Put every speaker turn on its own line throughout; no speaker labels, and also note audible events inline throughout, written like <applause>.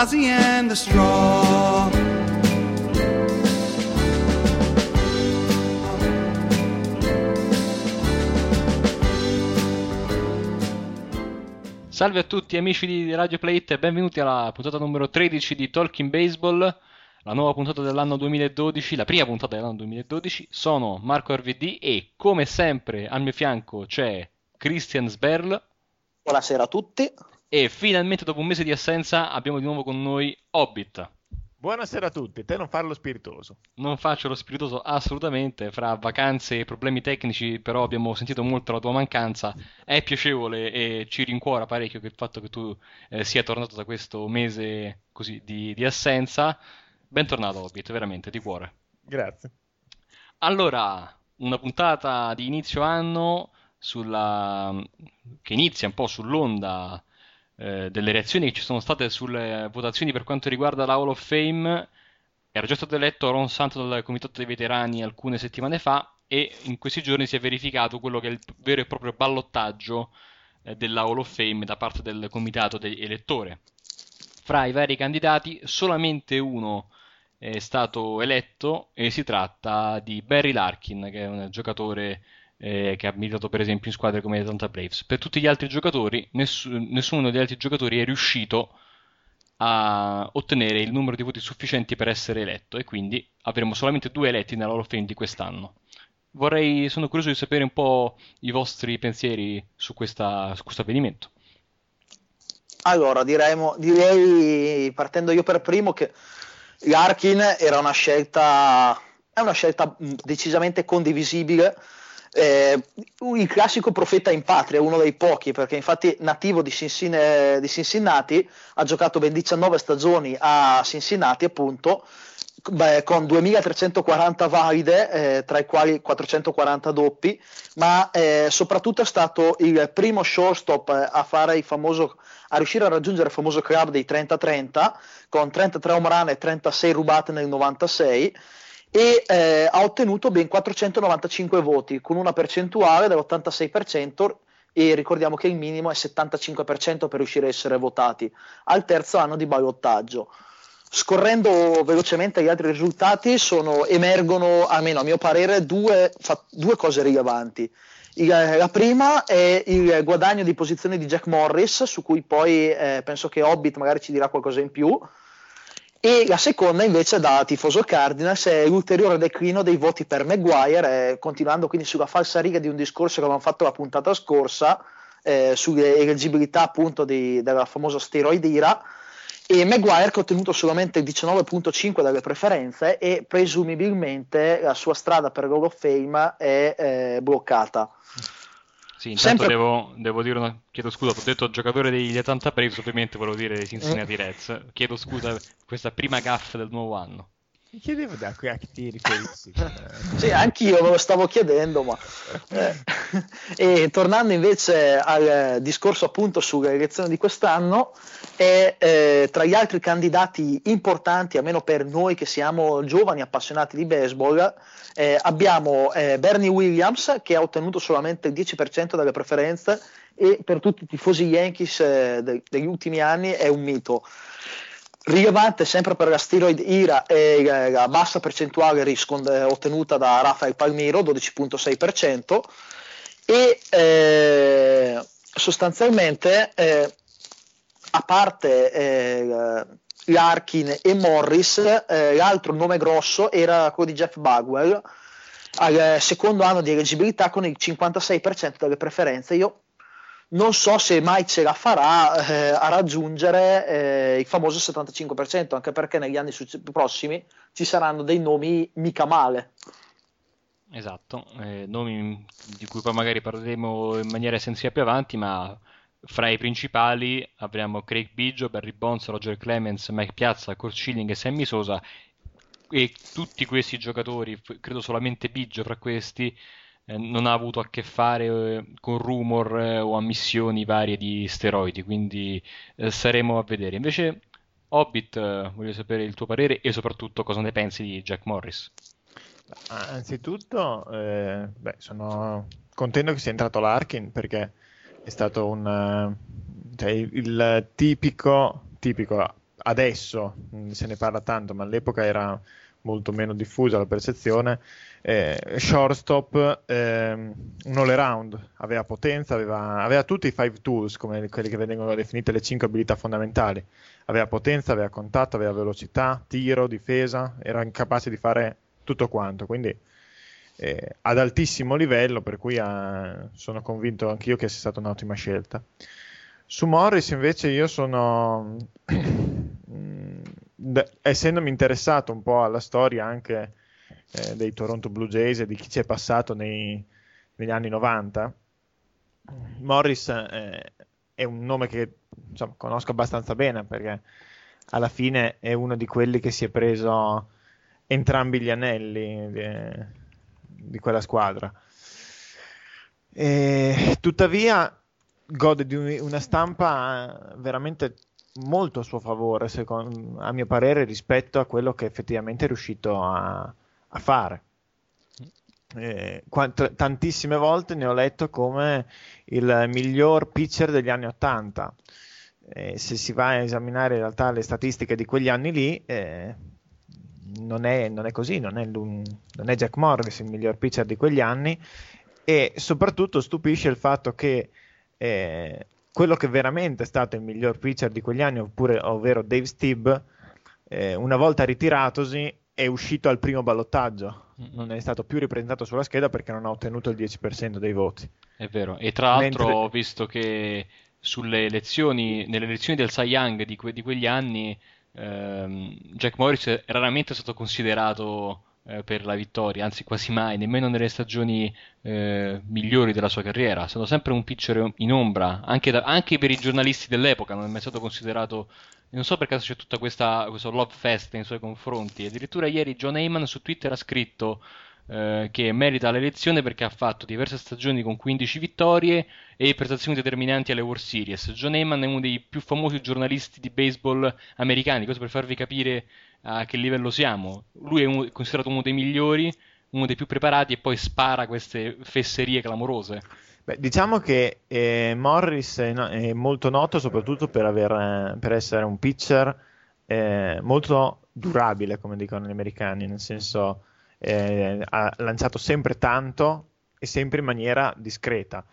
Ozzy and the Straw.
Salve a tutti amici di Radio Plate e benvenuti alla puntata numero 13 di Talking Baseball, la nuova puntata dell'anno 2012, la prima puntata dell'anno 2012. Sono Marco RVD e come sempre al mio fianco c'è Christian Sberl.
Buonasera a tutti.
E finalmente dopo un mese di assenza abbiamo di nuovo con noi Hobbit.
Buonasera a tutti, te non farlo spiritoso.
Non faccio lo spiritoso assolutamente, fra vacanze e problemi tecnici, però abbiamo sentito molto la tua mancanza. È piacevole e ci rincuora parecchio il fatto che tu eh, sia tornato da questo mese così di, di assenza. Bentornato Hobbit, veramente, di cuore.
Grazie.
Allora, una puntata di inizio anno sulla... che inizia un po' sull'onda eh, delle reazioni che ci sono state sulle votazioni per quanto riguarda la Hall of Fame. Era già stato eletto Ron Santo dal Comitato dei Veterani alcune settimane fa e in questi giorni si è verificato quello che è il vero e proprio ballottaggio eh, della Hall of Fame da parte del Comitato dell'elettore. Fra i vari candidati solamente uno è stato eletto e si tratta di Barry Larkin, che è un giocatore eh, che ha militato per esempio in squadre come le Atlanta Braves. Per tutti gli altri giocatori, ness- nessuno degli altri giocatori è riuscito a ottenere il numero di voti sufficienti per essere eletto e quindi avremo solamente due eletti nella of Fame di quest'anno. Vorrei, sono curioso di sapere un po' i vostri pensieri su, questa, su questo avvenimento.
Allora, diremo, direi, partendo io per primo, che Larkin era una scelta, è una scelta decisamente condivisibile eh, il classico profeta in patria, uno dei pochi, perché infatti nativo di Cincinnati, di Cincinnati ha giocato ben 19 stagioni a Cincinnati, appunto, beh, con 2340 valide, eh, tra i quali 440 doppi, ma eh, soprattutto è stato il primo shortstop a, fare il famoso, a riuscire a raggiungere il famoso club dei 30-30, con 33 home run e 36 rubate nel 96 e eh, ha ottenuto ben 495 voti con una percentuale dell'86% e ricordiamo che il minimo è 75% per riuscire a essere votati al terzo anno di ballottaggio. Scorrendo velocemente gli altri risultati sono, emergono, almeno a mio parere, due, fa, due cose rilevanti. Il, la prima è il guadagno di posizione di Jack Morris, su cui poi eh, penso che Hobbit magari ci dirà qualcosa in più, e la seconda invece da tifoso Cardinals è l'ulteriore declino dei voti per Maguire, eh, continuando quindi sulla falsa riga di un discorso che avevamo fatto la puntata scorsa eh, sulle eleggibilità appunto di, della famosa steroid IRA e Maguire che ha ottenuto solamente il 19.5 dalle preferenze e presumibilmente la sua strada per l'Hall of Fame è eh, bloccata.
Sì, intanto Sempre... devo, devo, dire una... Chiedo scusa, ho detto giocatore degli Atlanta Braves, ovviamente volevo dire dei Cincinnati. Reds. Chiedo scusa per questa prima gaffa del nuovo anno.
Mi chiedevo da qui a chi ti riferissi. <laughs>
sì, anch'io me lo stavo chiedendo, ma... Eh. e tornando invece al discorso appunto sulle elezioni di quest'anno, è eh, tra gli altri candidati importanti, almeno per noi che siamo giovani appassionati di baseball, eh, abbiamo eh, Bernie Williams che ha ottenuto solamente il 10% delle preferenze e per tutti i tifosi Yankees eh, de- degli ultimi anni è un mito. Rilevante sempre per la steroid IRA è la bassa percentuale riscond- ottenuta da Rafael Palmiro, 12.6%, e eh, sostanzialmente eh, a parte eh, Larkin e Morris, eh, l'altro nome grosso era quello di Jeff Bagwell, al secondo anno di eleggibilità con il 56% delle preferenze. Io non so se mai ce la farà eh, a raggiungere eh, il famoso 75%, anche perché negli anni succe- prossimi ci saranno dei nomi mica male.
Esatto, eh, nomi di cui poi magari parleremo in maniera essenziale più avanti, ma fra i principali avremo Craig Biggio, Barry Bonds, Roger Clemens, Mike Piazza, Kurt Schilling e Sammy Sosa e tutti questi giocatori, credo solamente Biggio fra questi, non ha avuto a che fare eh, con rumor eh, o ammissioni varie di steroidi, quindi eh, saremo a vedere. Invece, Hobbit, eh, voglio sapere il tuo parere e soprattutto cosa ne pensi di Jack Morris.
Anzitutto, eh, beh, sono contento che sia entrato Larkin perché è stato un cioè, il tipico, tipico adesso se ne parla tanto, ma all'epoca era molto meno diffusa la percezione. Eh, shortstop, eh, un all around, aveva potenza, aveva, aveva, tutti i five tools, come quelli che vengono definite le cinque abilità fondamentali. Aveva potenza, aveva contatto, aveva velocità, tiro, difesa, era incapace di fare tutto quanto. Quindi eh, ad altissimo livello, per cui ha, eh, sono convinto anch'io che sia stata un'ottima scelta. Su Morris invece io sono, <coughs> essendomi interessato un po' alla storia anche eh, dei Toronto Blue Jays e di chi ci è passato nei, negli anni 90, Morris eh, è un nome che insomma, conosco abbastanza bene perché alla fine è uno di quelli che si è preso entrambi gli anelli di, di quella squadra. E, tuttavia gode di una stampa veramente molto a suo favore, secondo, a mio parere, rispetto a quello che effettivamente è riuscito a, a fare. Eh, quant- tantissime volte ne ho letto come il miglior pitcher degli anni 80. Eh, se si va a esaminare in realtà le statistiche di quegli anni lì, eh, non, è, non, è, così, non è, non è Jack Morris il miglior pitcher di quegli anni e soprattutto stupisce il fatto che eh, quello che veramente è stato il miglior pitcher di quegli anni, oppure, ovvero Dave Stibb, eh, una volta ritiratosi è uscito al primo ballottaggio, non è stato più ripresentato sulla scheda perché non ha ottenuto il 10% dei voti.
È vero, e tra l'altro Mentre... ho visto che sulle elezioni, nelle elezioni del Cy Young di, que- di quegli anni, ehm, Jack Morris è raramente stato considerato eh, per la vittoria, anzi quasi mai, nemmeno nelle stagioni eh, migliori della sua carriera. È stato sempre un pitcher in ombra, anche, da, anche, per i giornalisti dell'epoca, non è mai stato considerato. Non so per caso c'è questa questo love fest nei suoi confronti. Addirittura ieri John Heyman su Twitter ha scritto eh, che merita l'elezione perché ha fatto diverse stagioni con 15 vittorie e prestazioni determinanti alle World Series. John Heyman è uno dei più famosi giornalisti di baseball americani, questo per farvi capire a che livello siamo. Lui è un, considerato uno dei migliori, uno dei più preparati e poi spara queste fesserie clamorose.
Beh, diciamo che eh, Morris è, no, è, molto noto soprattutto per, aver, per essere un pitcher eh, molto durabile, come dicono gli americani, nel senso eh, ha lanciato sempre tanto e sempre in maniera discreta.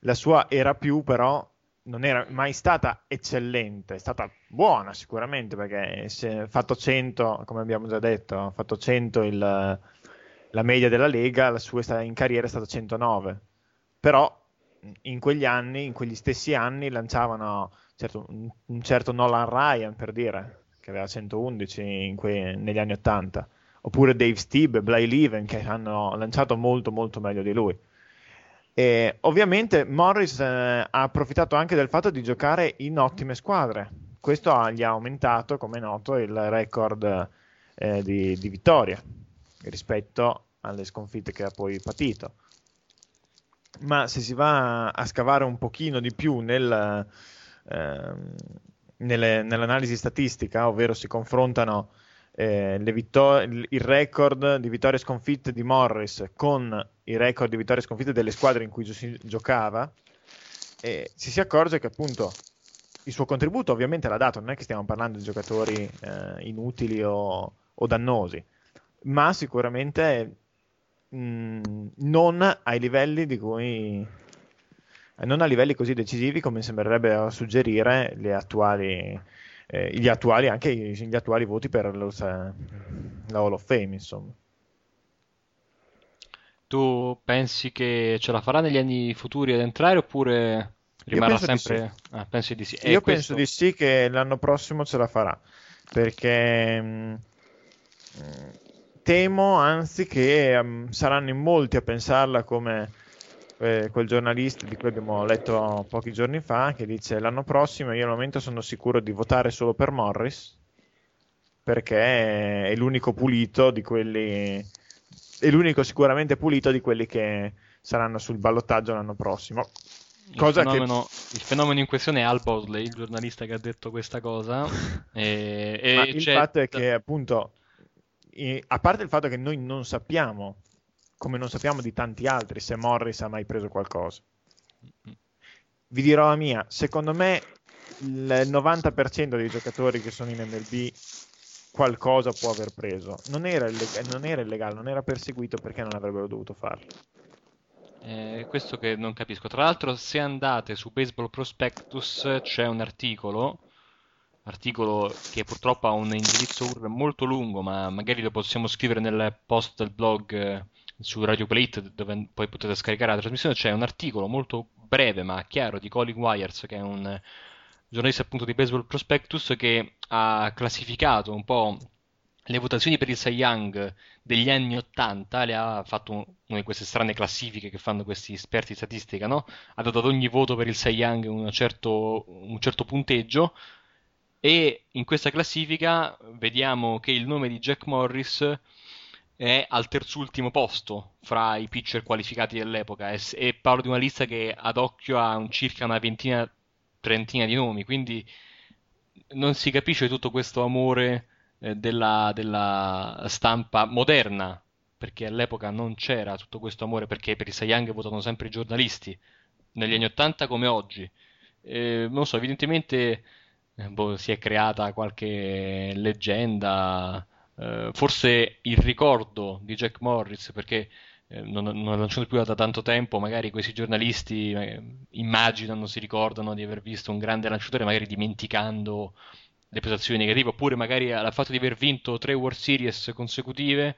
La sua era più però non era mai stata eccellente, è stata buona sicuramente perché ha fatto 100, come abbiamo già detto, ha fatto 100 il, la media della Lega, la sua in carriera è stata 109. Però in quegli anni, in quegli stessi anni, lanciavano certo, un, certo Nolan Ryan per dire, che aveva 111 que- negli anni 80, oppure Dave Stibb e Bly Leven che hanno lanciato molto molto meglio di lui. E ovviamente Morris eh, ha approfittato anche del fatto di giocare in ottime squadre. Questo gli ha aumentato, come è noto, il record eh, di, di vittorie rispetto alle sconfitte che ha poi patito. Ma se si va a scavare un pochino di più nel, eh, nelle, nell'analisi statistica, ovvero si confrontano eh, vittor- il record di vittorie sconfitte di Morris con i record di vittorie sconfitte delle squadre in cui si giocava, eh, ci si accorge che appunto il suo contributo ovviamente l'ha dato, non è che stiamo parlando di giocatori eh, inutili o, o, dannosi, ma sicuramente mh, non ai livelli di cui non a livelli così decisivi come sembrerebbe suggerire attuali, eh, gli attuali, anche gli attuali voti per lo, la Hall of Fame, insomma.
Tu pensi che ce la farà negli anni futuri ad entrare oppure rimarrà sempre...
Sì. Ah, pensi di sì. Io questo... penso di sì che l'anno prossimo ce la farà, perché mh, mm, temo anzi che um, saranno in molti a pensarla come eh, quel giornalista di cui abbiamo letto pochi giorni fa, che dice l'anno prossimo io al momento sono sicuro di votare solo per Morris, perché è l'unico pulito di quelli, è l'unico sicuramente pulito di quelli che saranno sul ballottaggio l'anno prossimo.
Il fenomeno, che... il, fenomeno, in questione è Al Bosley, il giornalista che ha detto questa cosa. <laughs>
e, e il fatto è che, appunto, a parte il fatto che noi non sappiamo, come non sappiamo di tanti altri, se Morris ha mai preso qualcosa. Vi dirò la mia, secondo me il 90% dei giocatori che sono in MLB qualcosa può aver preso. Non era, illeg- non era illegale, non era perseguito perché non avrebbero dovuto farlo.
Eh, questo che non capisco. Tra l'altro, se andate su Baseball Prospectus c'è un articolo articolo che purtroppo ha un indirizzo URL molto lungo, ma magari lo possiamo scrivere nel post del blog eh, su Radio Plate, dove poi potete scaricare la trasmissione. C'è un articolo molto breve ma chiaro di Colin Wires, che è un giornalista appunto di Baseball Prospectus, che ha classificato un po' le votazioni per il Cy Young degli anni 80, le ha fatto una di queste strane classifiche che fanno questi esperti di statistica, no? Ha dato ad ogni voto per il Cy Young un certo, un certo punteggio e in questa classifica vediamo che il nome di Jack Morris è al terzultimo posto fra i pitcher qualificati dell'epoca e, parlo di una lista che ad occhio ha un circa una ventina, trentina di nomi, quindi non si capisce tutto questo amore eh, della, della, stampa moderna, perché all'epoca non c'era tutto questo amore, perché per i Cy Young votano sempre i giornalisti, negli anni 80 come oggi. Eh, non so, evidentemente boh, si è creata qualche leggenda, eh, forse il ricordo di Jack Morris, perché eh, non, non lanciato più da tanto tempo, magari questi giornalisti eh, immaginano, si ricordano di aver visto un grande lanciatore, magari dimenticando le prestazioni negative, oppure magari al fatto di aver vinto tre World Series consecutive,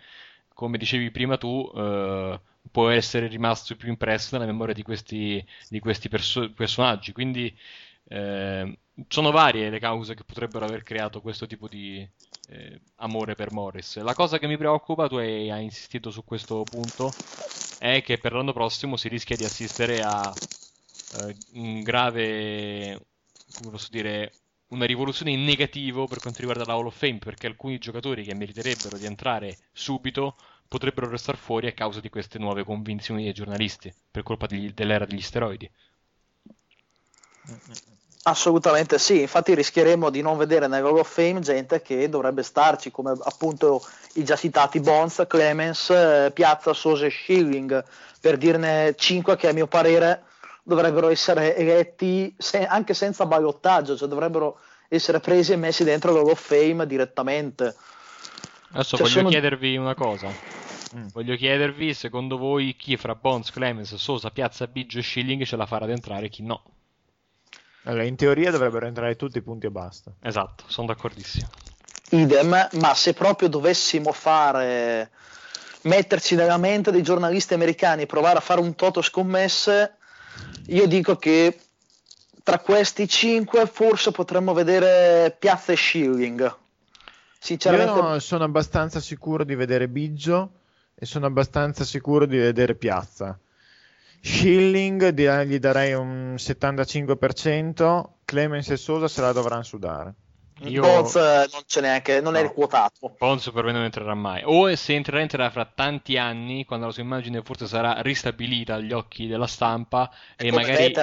come dicevi prima tu, eh, può essere rimasto più impresso nella memoria di questi, di questi perso- personaggi. Quindi eh, sono varie le cause che potrebbero aver creato questo tipo di eh, amore per Morris. La cosa che mi preoccupa, tu hai, hai, insistito su questo punto, è che per l'anno prossimo si rischia di assistere a eh, un grave, come posso dire, una rivoluzione in negativo per quanto riguarda la Hall of Fame, perché alcuni giocatori che meriterebbero di entrare subito potrebbero restare fuori a causa di queste nuove convinzioni dei giornalisti, per colpa degli, dell'era degli steroidi.
Assolutamente sì, infatti rischieremo di non vedere nel Hall of Fame gente che dovrebbe starci, come appunto i già citati Bonds, Clemens, eh, Piazza, Sosa e Schilling, per dirne 5 che a mio parere dovrebbero essere eletti se- anche senza ballottaggio, cioè dovrebbero essere presi e messi dentro l'Hall of Fame direttamente.
Adesso cioè, voglio sono... chiedervi una cosa. Mm. Voglio chiedervi, secondo voi, chi fra Bonds, Clemens, Sosa, Piazza, Biggio e Schilling ce la farà ad entrare e chi no?
Allora, in teoria dovrebbero entrare tutti i punti e basta.
Esatto, sono d'accordissimo.
Idem, ma se proprio dovessimo fare metterci nella mente dei giornalisti americani e provare a fare un toto scommesse, io dico che tra questi cinque forse potremmo vedere Piazza e Schilling.
Sinceramente... Io sono abbastanza sicuro di vedere Biggio e sono abbastanza sicuro di vedere Piazza. Schilling gli darei un 75%, Clemens e Sosa se la dovranno sudare.
Io... Bonds eh, non c'è neanche, non no. è quotato.
Bonds per me non entrerà mai. O se entrerà, entrerà fra tanti anni, quando la sua immagine forse sarà ristabilita agli occhi della stampa. E, e magari.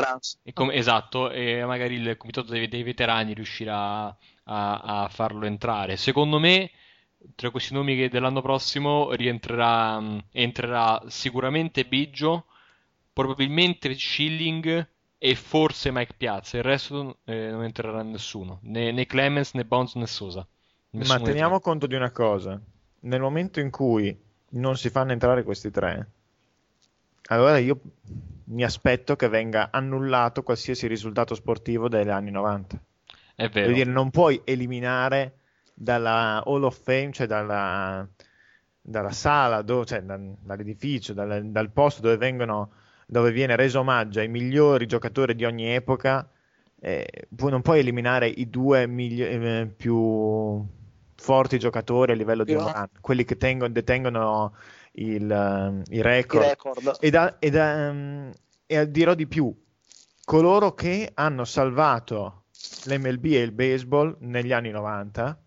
E com- esatto, e magari il comitato dei, dei veterani riuscirà a, a, farlo entrare. Secondo me, tra questi nomi dell'anno prossimo rientrerà entrerà sicuramente Biggio probabilmente Schilling e forse Mike Piazza, il resto eh, non entrerà nessuno, né, né, Clemens, né Bones, né Sosa.
Nessuno Ma teniamo entra. conto di una cosa, nel momento in cui non si fanno entrare questi tre, allora io mi aspetto che venga annullato qualsiasi risultato sportivo degli anni 90.
È vero.
Vuol dire, non puoi eliminare dalla Hall of Fame, cioè dalla, dalla sala, dove, cioè da, dall'edificio, dal, dal posto dove, vengono, dove viene reso omaggio ai migliori giocatori di ogni epoca, eh, non puoi eliminare i due migli- eh, più forti giocatori a livello di
Yeah.
run, quelli che tengono- detengono il, ehm, i record.
I record.
E, da- e da- ehm, e dirò di più, coloro che hanno salvato l'MLB e il baseball negli anni 90,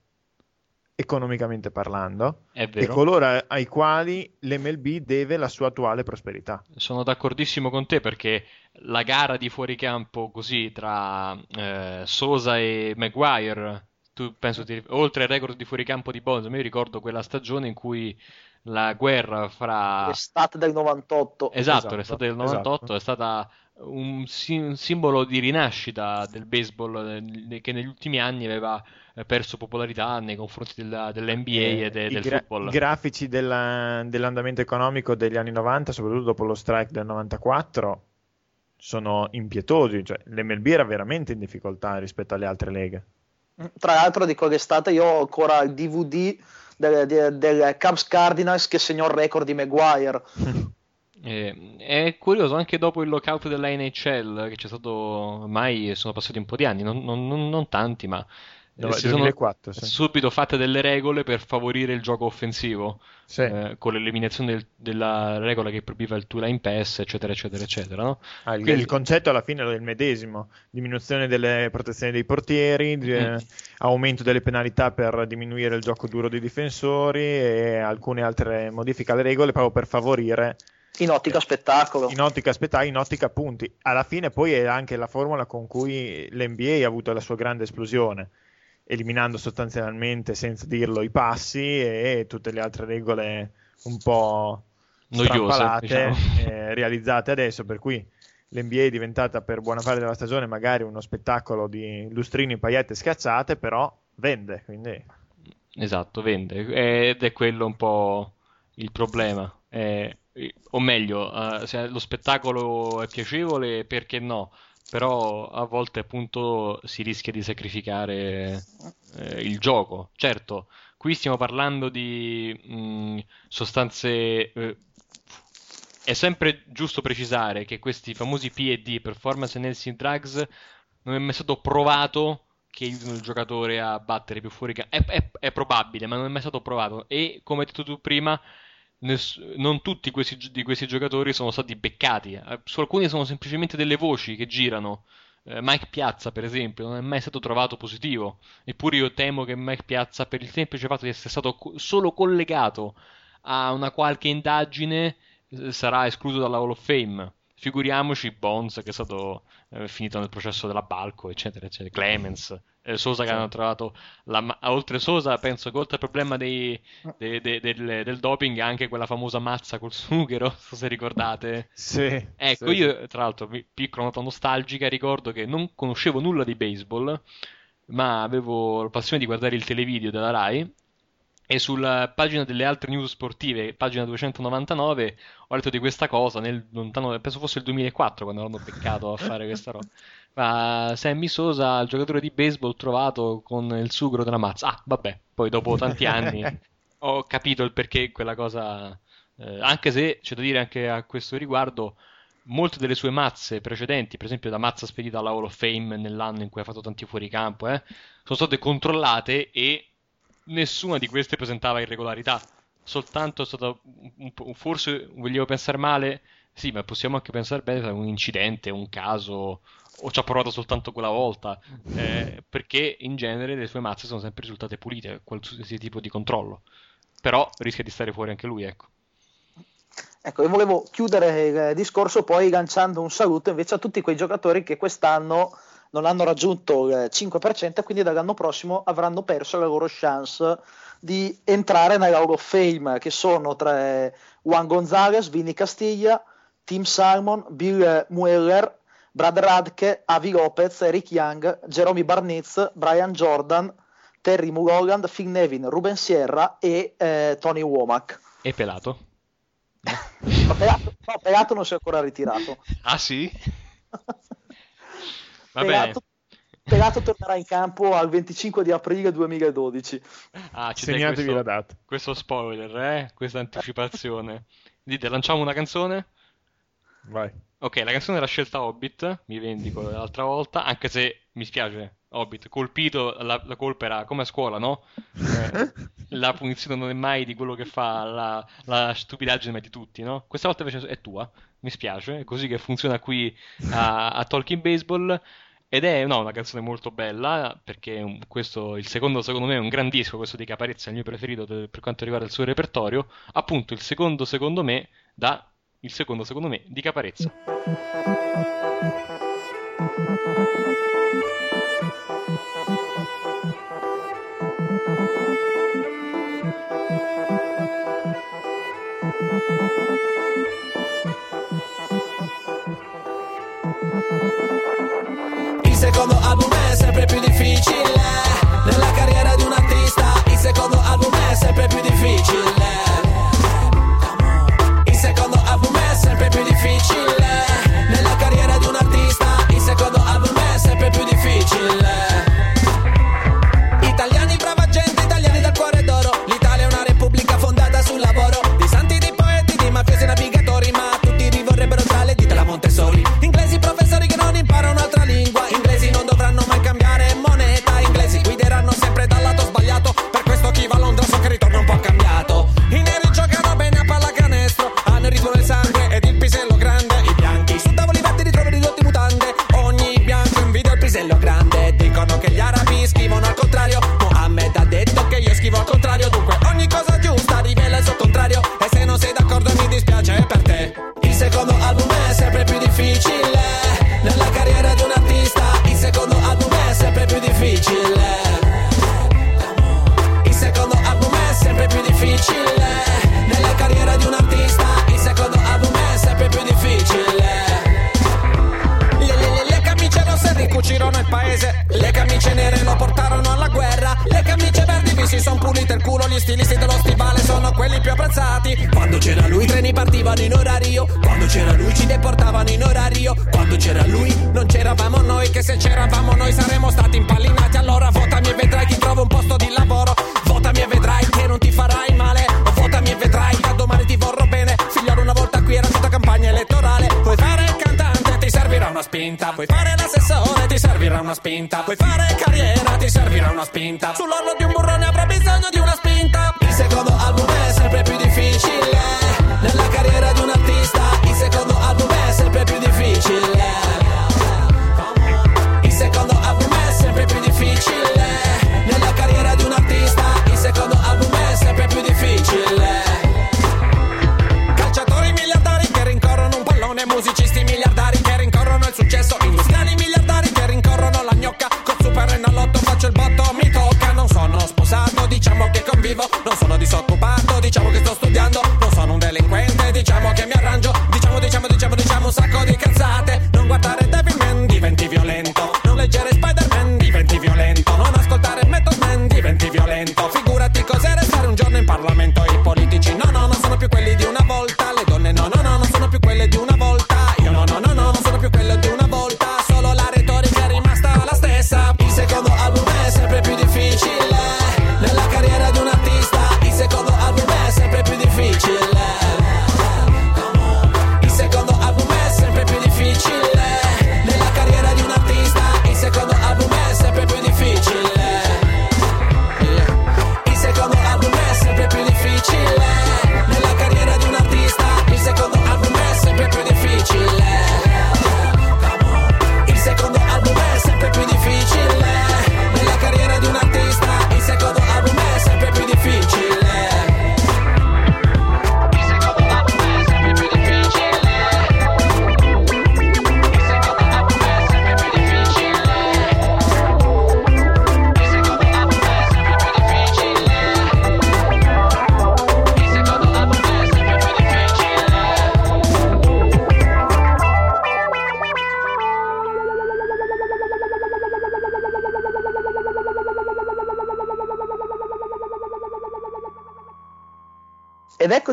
economicamente parlando,
È
e coloro ai quali l'MLB deve la sua attuale prosperità.
Sono d'accordissimo con te perché la gara di fuoricampo così tra eh, Sosa e Maguire, tu penso ti, oltre al record di fuoricampo di Bonds, mi ricordo quella stagione in cui la guerra fra
L'estate del 98.
Esatto,
Esatto,
l'estate del
esatto.
98 è stata un, si- un simbolo di rinascita del baseball eh, che negli ultimi anni aveva perso popolarità nei confronti della- dell'NBA
Eh,
e de- del
gra-
football.
i grafici della- dell'andamento economico degli anni 90, soprattutto dopo lo strike del 94, sono impietosi. Cioè, l'MLB era veramente in difficoltà rispetto alle altre leghe.
Tra l'altro di quell'estate io ho ancora il DVD del, del, del Cubs Cardinals che segnò il record di Maguire. <laughs>
Eh, è curioso anche dopo il lockout della NHL che c'è stato ormai sono passati un po' di anni, non- non- non tanti, ma eh,
Dove-
si sono
2004, sì.
subito fatte delle regole per favorire il gioco offensivo,
Sì.
eh, con l'eliminazione del- della regola che proibiva il two line pass, eccetera, eccetera, eccetera, no?
Ah, il,
Quindi-
il concetto alla fine è il medesimo: diminuzione delle protezioni dei portieri, di- eh, aumento delle penalità per diminuire il gioco duro dei difensori e alcune altre modifiche alle regole proprio per favorire
In ottica spettacolo.
in ottica spettacolo, in ottica punti. Alla fine poi è anche la formula con cui l'NBA ha avuto la sua grande esplosione, eliminando sostanzialmente, senza dirlo, i passi e tutte le altre regole un po'
Noiose, diciamo.
eh, realizzate adesso, per cui l'NBA è diventata per buona parte della stagione magari uno spettacolo di lustrini, paillette schiacciate, però vende, quindi
Esatto, vende ed è quello un po' il problema. Eh, o meglio, eh, se lo spettacolo è piacevole, perché no? Però a volte appunto si rischia di sacrificare eh, il gioco. Certo, qui stiamo parlando di mh, sostanze. eh, è sempre giusto precisare che questi famosi PED, Performance Enhancing Drugs, non è mai stato provato che aiutino il giocatore a battere più fuori. È, è- è probabile, ma non è mai stato provato. E come hai detto tu prima, ness- non tutti questi, di questi giocatori sono stati beccati. Eh, Su alcuni sono semplicemente delle voci che girano. Eh, Mike Piazza, per esempio, non è mai stato trovato positivo. Eppure io temo che Mike Piazza, per il semplice fatto di essere stato co- solo collegato a una qualche indagine, eh, sarà escluso dalla Hall of Fame. Figuriamoci Bonds che è stato eh, finito nel processo della Balco, eccetera, eccetera. Clemens, eh, Sosa che hanno trovato la oltre Sosa, penso che oltre al problema dei- de- de- del, del doping, anche quella famosa mazza col sughero, <laughs> so se ricordate.
sì.
Ecco,
sì,
io tra l'altro, pi- piccola nota nostalgica, ricordo che non conoscevo nulla di baseball, ma avevo la passione di guardare il televideo della Rai e sulla pagina delle altre news sportive, pagina 299, ho letto di questa cosa nel lontano, penso fosse il 2004 quando l'hanno beccato a fare questa roba. <laughs> Ma Sammy Sosa, il giocatore di baseball trovato con il sughero della mazza. Ah, vabbè, poi dopo tanti anni <laughs> ho capito il perché quella cosa, eh, anche se c'è da dire anche a questo riguardo, molte delle sue mazze precedenti, per esempio la mazza spedita alla Hall of Fame nell'anno in cui ha fatto tanti fuoricampo, eh, sono state controllate e nessuna di queste presentava irregolarità. Soltanto è stato un- un forse volevo pensare male, sì, ma possiamo anche pensare bene a un incidente, un caso, o ci ha provato soltanto quella volta, eh, perché in genere le sue mazze sono sempre risultate pulite, qualsiasi tipo di controllo. Però rischia di stare fuori anche lui, ecco.
Ecco, io volevo chiudere il discorso poi lanciando un saluto invece a tutti quei giocatori che quest'anno non hanno raggiunto eh, il 5%, quindi dall'anno prossimo avranno perso la loro chance di entrare nella Hall of Fame, che sono tra eh, Juan Gonzalez, Vinny Castiglia, Tim Simon, Bill eh, Mueller, Brad Radke, Avi Lopez, Eric Young, Jeremy Barnitz, Brian Jordan, Terry Mulholland, Phil Nevin, Ruben Sierra e eh, Tony Womack.
E Pelato? <laughs> No.
Pelato, no, Pelato non si è ancora ritirato.
Ah sì? <laughs>
Pelato, Pelato tornerà in campo al 25 di aprile 2012.
Ah, ci
Segnatevi
questo,
la data.
Questo spoiler, eh? questa anticipazione. <laughs> Dite, lanciamo una canzone?
Vai.
Ok, la canzone è la scelta Hobbit, mi vendico l'altra volta, anche se mi spiace Hobbit, colpito, la, la, colpa era come a scuola, no? Eh, la punizione non è mai di quello che fa, la, la stupidaggine ma di tutti, no? Questa volta invece è tua, mi spiace, è così che funziona qui a, a Talking Baseball. Ed è no, una canzone molto bella, perché questo, il secondo secondo me è un gran disco, questo di Caparezza, il mio preferito de, per quanto riguarda il suo repertorio, appunto il secondo secondo me da il secondo secondo me di Caparezza.
secondo album è sempre più difficile. Nella carriera di un artista, il secondo album è sempre più difficile.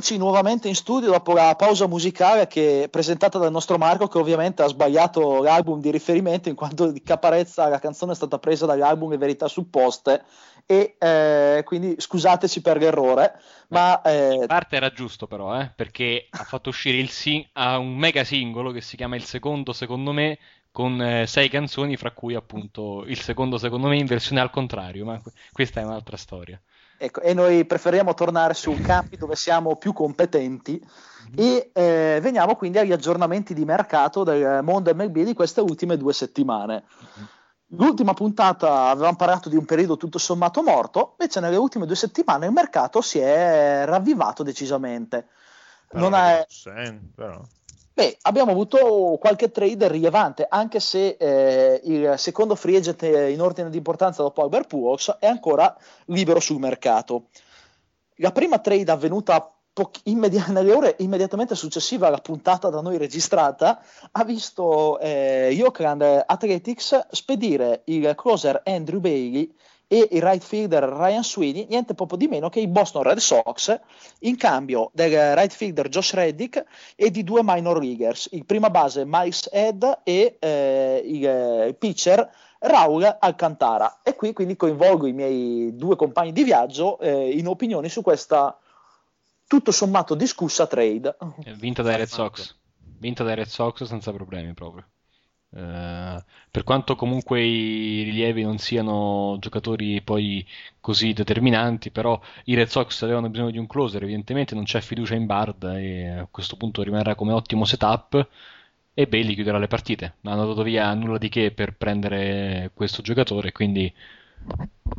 Eccoci nuovamente in studio dopo la pausa musicale che, presentata dal nostro Marco che ovviamente ha sbagliato l'album di riferimento in quanto di caparezza la canzone è stata presa dall'album Le Verità Supposte e eh, quindi scusateci per l'errore ma eh...
in parte era giusto però eh, perché ha fatto uscire il sing- un mega singolo che si chiama Il Secondo secondo me con eh, sei canzoni fra cui appunto il secondo secondo me in versione al contrario ma questa è un'altra storia
Ecco, e noi preferiamo tornare su campi dove siamo più competenti e eh, veniamo quindi agli aggiornamenti di mercato del mondo MLB di queste ultime due settimane. L'ultima puntata avevamo parlato di un periodo tutto sommato morto, invece nelle ultime due settimane il mercato si è ravvivato decisamente.
Però non è... Sen, però.
Beh, abbiamo avuto qualche trade rilevante, anche se eh, il secondo free agent in ordine di importanza dopo Albert Pujols è ancora libero sul mercato. La prima trade avvenuta po- immedi- <laughs> nelle ore immediatamente successive alla puntata da noi registrata ha visto eh, gli Oakland Athletics spedire il closer Andrew Bailey e il right fielder Ryan Sweeney, niente poco di meno che i Boston Red Sox, in cambio del right fielder Josh Reddick e di due minor leaguers, il prima base Miles Head e eh, eh, il pitcher Raul Alcantara. E qui quindi coinvolgo i miei due compagni di viaggio eh, in opinioni su questa tutto sommato discussa trade.
Vinta dai Red Sox, vinta dai Red Sox senza problemi proprio. Uh, per quanto comunque i rilievi non siano giocatori poi così determinanti, però i Red Sox avevano bisogno di un closer, evidentemente non c'è fiducia in Bard e a questo punto rimarrà come ottimo setup e Bailey chiuderà le partite. Non hanno dato via nulla di che per prendere questo giocatore, quindi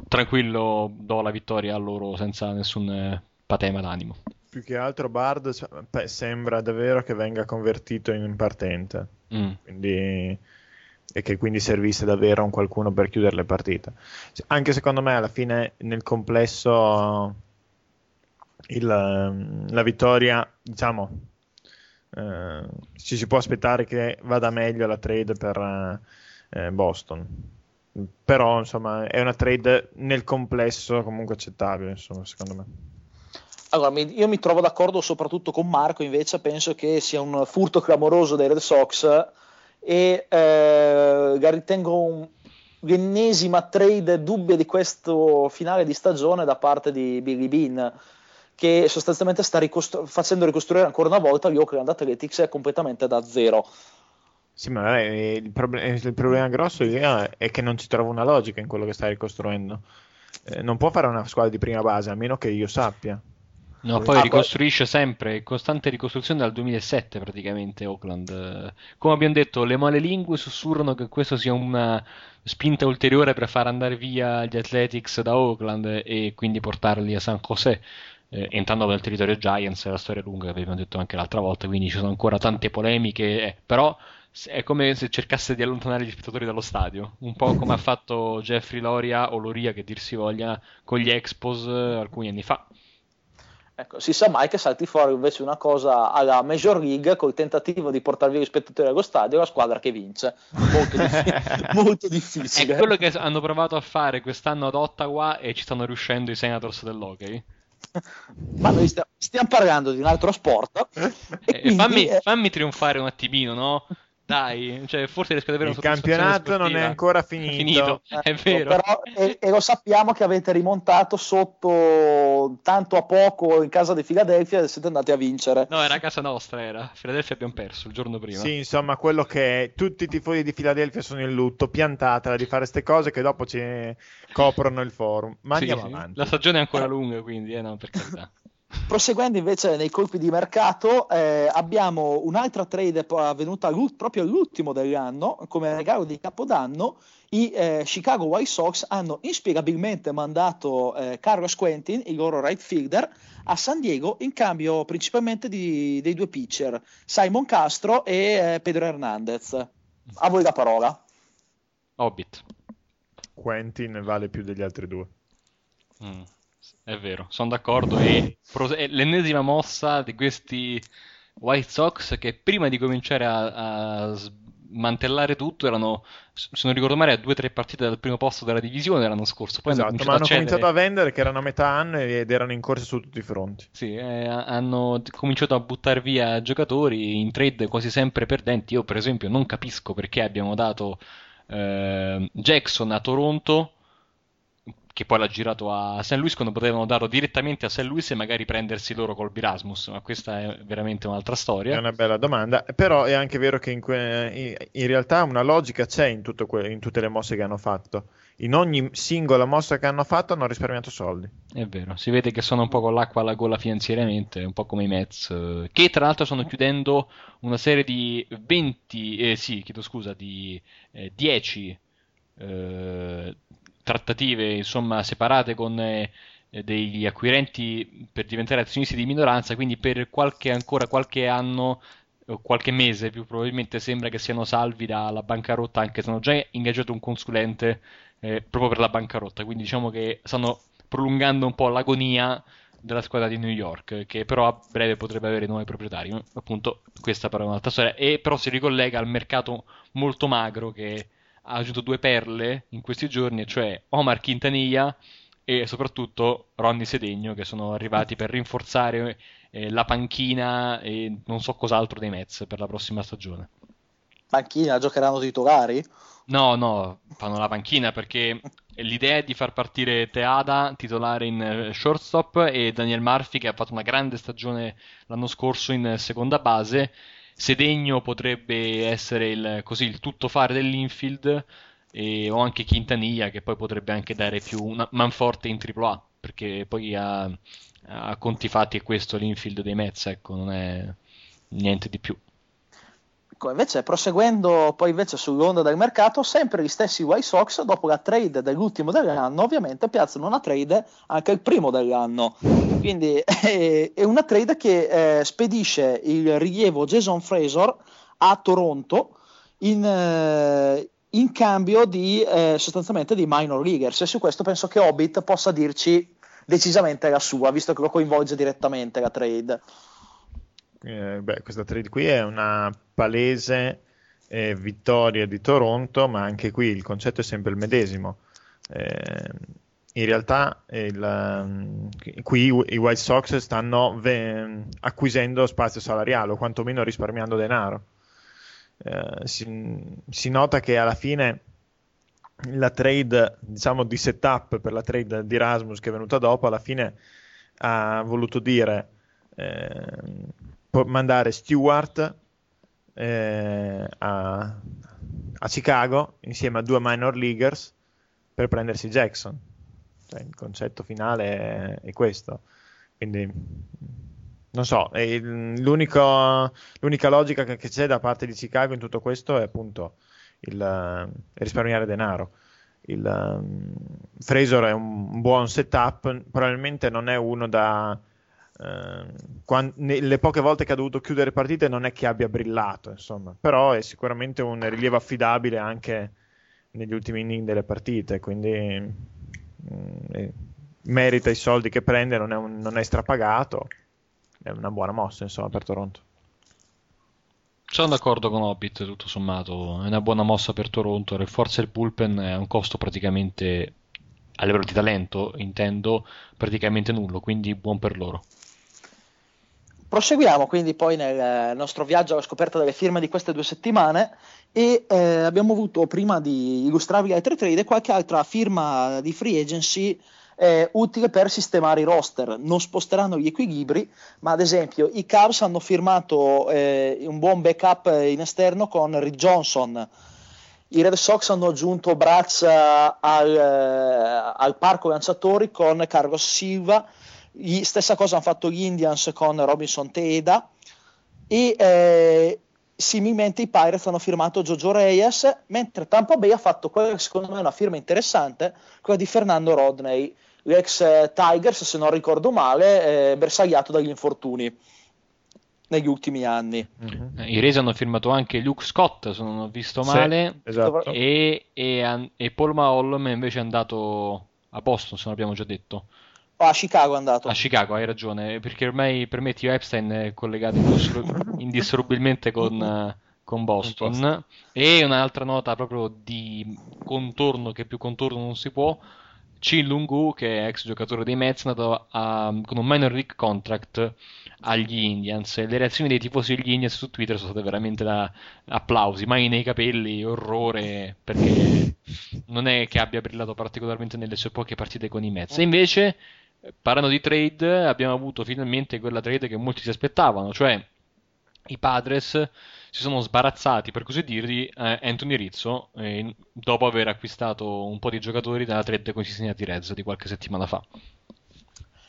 tranquillo do la vittoria a loro senza nessun eh, patema d'animo.
Più che altro Bard sembra davvero che venga convertito in partente mm. quindi, e che quindi servisse davvero un qualcuno per chiudere le partite. Anche secondo me alla fine nel complesso il, la vittoria, diciamo, eh, ci si può aspettare che vada meglio la trade per eh, Boston. Però insomma è una trade nel complesso comunque accettabile, insomma, secondo me.
Allora, io mi trovo d'accordo soprattutto con Marco, invece penso che sia un furto clamoroso dei Red Sox e eh, ritengo un, l'ennesima trade dubbia di questo finale di stagione da parte di Billy Bean che sostanzialmente sta ricostru- facendo ricostruire ancora una volta gli Oakland Athletics completamente da zero.
Sì, ma il, proble- il, problema grosso è che non ci trovo una logica in quello che sta ricostruendo. Eh, non può fare una squadra di prima base, a meno che io sappia.
No, poi ah, ricostruisce sempre, costante ricostruzione dal 2007 praticamente Oakland. Come abbiamo detto, le male lingue sussurrano che questo sia una spinta ulteriore per far andare via gli Athletics da Oakland e quindi portarli a San José. Eh, entrando nel territorio Giants, è la storia lunga che abbiamo detto anche l'altra volta, quindi ci sono ancora tante polemiche, eh, però è come se cercasse di allontanare gli spettatori dallo stadio, un po' come ha fatto Jeffrey Loria o Loria che dir si voglia con gli Expos eh, alcuni anni fa.
Ecco, si sa mai che salti fuori invece una cosa alla Major League col tentativo di portare via gli spettatori allo stadio la squadra che vince. Molto, diffi- <laughs> molto difficile.
È quello che hanno provato a fare quest'anno ad Ottawa e ci stanno riuscendo i Senators dell'Hockey.
Ma noi stiamo, stiamo parlando di un altro sport.
Eh, quindi, fammi, fammi, trionfare un attimino, no? Dai, cioè, forse riesco ad avere
Il campionato non è ancora finito. finito.
Ecco, è vero. Però,
e, e, lo sappiamo che avete rimontato sotto tanto a poco in casa di Filadelfia e siete andati a vincere.
No, era casa nostra, era. Filadelfia abbiamo perso il giorno prima.
Sì, insomma, quello che è, tutti i tifosi di Filadelfia sono in lutto, piantatela di fare queste cose che dopo ci coprono il forum. Ma sì, andiamo avanti.
La stagione è ancora lunga, quindi, eh, no, per carità.
Proseguendo invece nei colpi di mercato, eh, abbiamo un'altra trade avvenuta proprio all'ultimo dell'anno, come regalo di Capodanno. I eh, Chicago White Sox hanno inspiegabilmente mandato eh, Carlos Quentin, il loro right fielder, a San Diego in cambio principalmente di, dei due pitcher, Simon Castro e eh, Pedro Hernandez. A voi la parola.
Hobbit.
Quentin vale più degli altri due.
Mm. È vero, sono d'accordo. E è l'ennesima mossa di questi White Sox che prima di cominciare a, a smantellare tutto. Erano, se non ricordo male, a due o tre partite dal primo posto della divisione l'anno scorso. Poi
esatto,
hanno
ma hanno
a
cominciato a vendere che erano a metà anno ed erano in corsa su tutti i fronti.
Sì, eh, hanno cominciato a buttare via giocatori in trade quasi sempre perdenti. Io, per esempio, non capisco perché abbiamo dato eh, Jackson a Toronto che poi l'ha girato a St. Louis quando potevano darlo direttamente a St. Louis e magari prendersi loro col Birasmus, ma questa è veramente un'altra storia.
È una bella domanda, però è anche vero che in, que- in realtà una logica c'è in, que- in, tutte le mosse che hanno fatto. In ogni singola mossa che hanno fatto hanno risparmiato soldi.
È vero, si vede che sono un po' con l'acqua alla gola finanziariamente, un po' come i Mets, che tra l'altro stanno chiudendo una serie di 20, eh, sì, chiedo scusa, di eh, 10 eh, trattative insomma, separate con eh, degli acquirenti per diventare azionisti di minoranza, quindi per qualche, ancora qualche anno o qualche mese più probabilmente sembra che siano salvi dalla bancarotta, anche se hanno già ingaggiato un consulente eh, proprio per la bancarotta, quindi diciamo che stanno prolungando un po' l'agonia della squadra di New York, che però a breve potrebbe avere nuovi proprietari. Appunto, questa però è un'altra storia. E però si ricollega al mercato molto magro che ha aggiunto due perle in questi giorni, cioè Omar Quintanilla e soprattutto Ronny Sedegno, che sono arrivati per rinforzare eh, la panchina e non so cos'altro dei Mets per la prossima stagione.
Panchina giocheranno titolari?
No, no, fanno la panchina perché l'idea è di far partire Teada titolare in eh, shortstop e Daniel Murphy che ha fatto una grande stagione l'anno scorso in seconda base Sedegno potrebbe essere il, così, il tuttofare dell'infield e, o anche Quintanilla che poi potrebbe anche dare più una manforte in AAA perché poi a, a conti fatti è questo l'infield dei Mets ecco non è niente di più
Ecco, invece proseguendo poi invece sull'onda del mercato, sempre gli stessi White Sox dopo la trade dell'ultimo dell'anno ovviamente piazzano una trade anche il primo dell'anno, quindi è, <laughs> è una trade che eh, spedisce il rilievo Jason Fraser a Toronto in, eh, in cambio di eh, sostanzialmente di minor leaguers. E su questo penso che Hobbit possa dirci decisamente la sua, visto che lo coinvolge direttamente la trade
eh, beh, questa trade qui è una palese eh, vittoria di Toronto, ma anche qui il concetto è sempre il medesimo. Eh, in realtà il, um, qui i White Sox stanno ve- acquisendo spazio salariale o quantomeno risparmiando denaro. Eh, si, si, nota che alla fine la trade diciamo di setup per la trade di Rasmus che è venuta dopo alla fine ha voluto dire eh, mandare Stewart eh, a, a, Chicago insieme a due minor leaguers per prendersi Jackson. Cioè, il concetto finale è, è questo. Quindi non so, l'unica logica che, c'è da parte di Chicago in tutto questo è appunto il, il risparmiare denaro. Il, um, Fraser è un buon setup, probabilmente non è uno da quando, le poche volte che ha dovuto chiudere partite non è che abbia brillato, insomma, però è sicuramente un rilievo affidabile anche negli ultimi inning delle partite, quindi mh, mm, eh, merita i soldi che prende, non è, un, non è strapagato, è una buona mossa insomma per Toronto.
Sono d'accordo con Hobbit, tutto sommato, è una buona mossa per Toronto, forse il bullpen è un costo praticamente a livello di talento, intendo, praticamente nullo, quindi buon per loro.
Proseguiamo quindi poi nel nostro viaggio alla scoperta delle firme di queste due settimane e eh, abbiamo avuto, prima di illustrarvi altre trade, qualche altra firma di free agency eh, utile per sistemare i roster. Non sposteranno gli equilibri, ma ad esempio i Cavs hanno firmato eh, un buon backup in esterno con Rick Johnson. I Red Sox hanno aggiunto Braz al, eh, al parco lanciatori con Carlos Silva gli, stessa cosa hanno fatto gli Indians con Robinson Teda e eh, similmente i Pirates hanno firmato Jojo Reyes, mentre Tampa Bay ha fatto quella che secondo me è una firma interessante, quella di Fernando Rodney, l'ex eh, Tigers, se non ricordo male, eh, bersagliato dagli infortuni negli ultimi anni.
Mm-hmm. I Rays hanno firmato anche Luke Scott, se non ho visto male, sì, esatto. e, e, e Paul Mahollum invece è andato a Boston, se non abbiamo già detto.
Oh, a Chicago è andato.
A Chicago, hai ragione, perché ormai per me Tio Epstein è collegato <laughs> indissolubilmente con, con Boston. E un'altra nota proprio di contorno, che più contorno non si può. Chin Lungu, che è ex giocatore dei Mets, è andato a, con un minor league contract agli Indians. Le reazioni dei tifosi degli Indians su Twitter sono state veramente da applausi, mai nei capelli, orrore, perché non è che abbia brillato particolarmente nelle sue poche partite con i Mets. E invece, parlando di trade, abbiamo avuto finalmente quella trade che molti si aspettavano, cioè i Padres si sono sbarazzati, per così dire, di Anthony Rizzo eh, dopo aver acquistato un po' di giocatori dalla trade con i Cincinnati Reds di qualche settimana fa.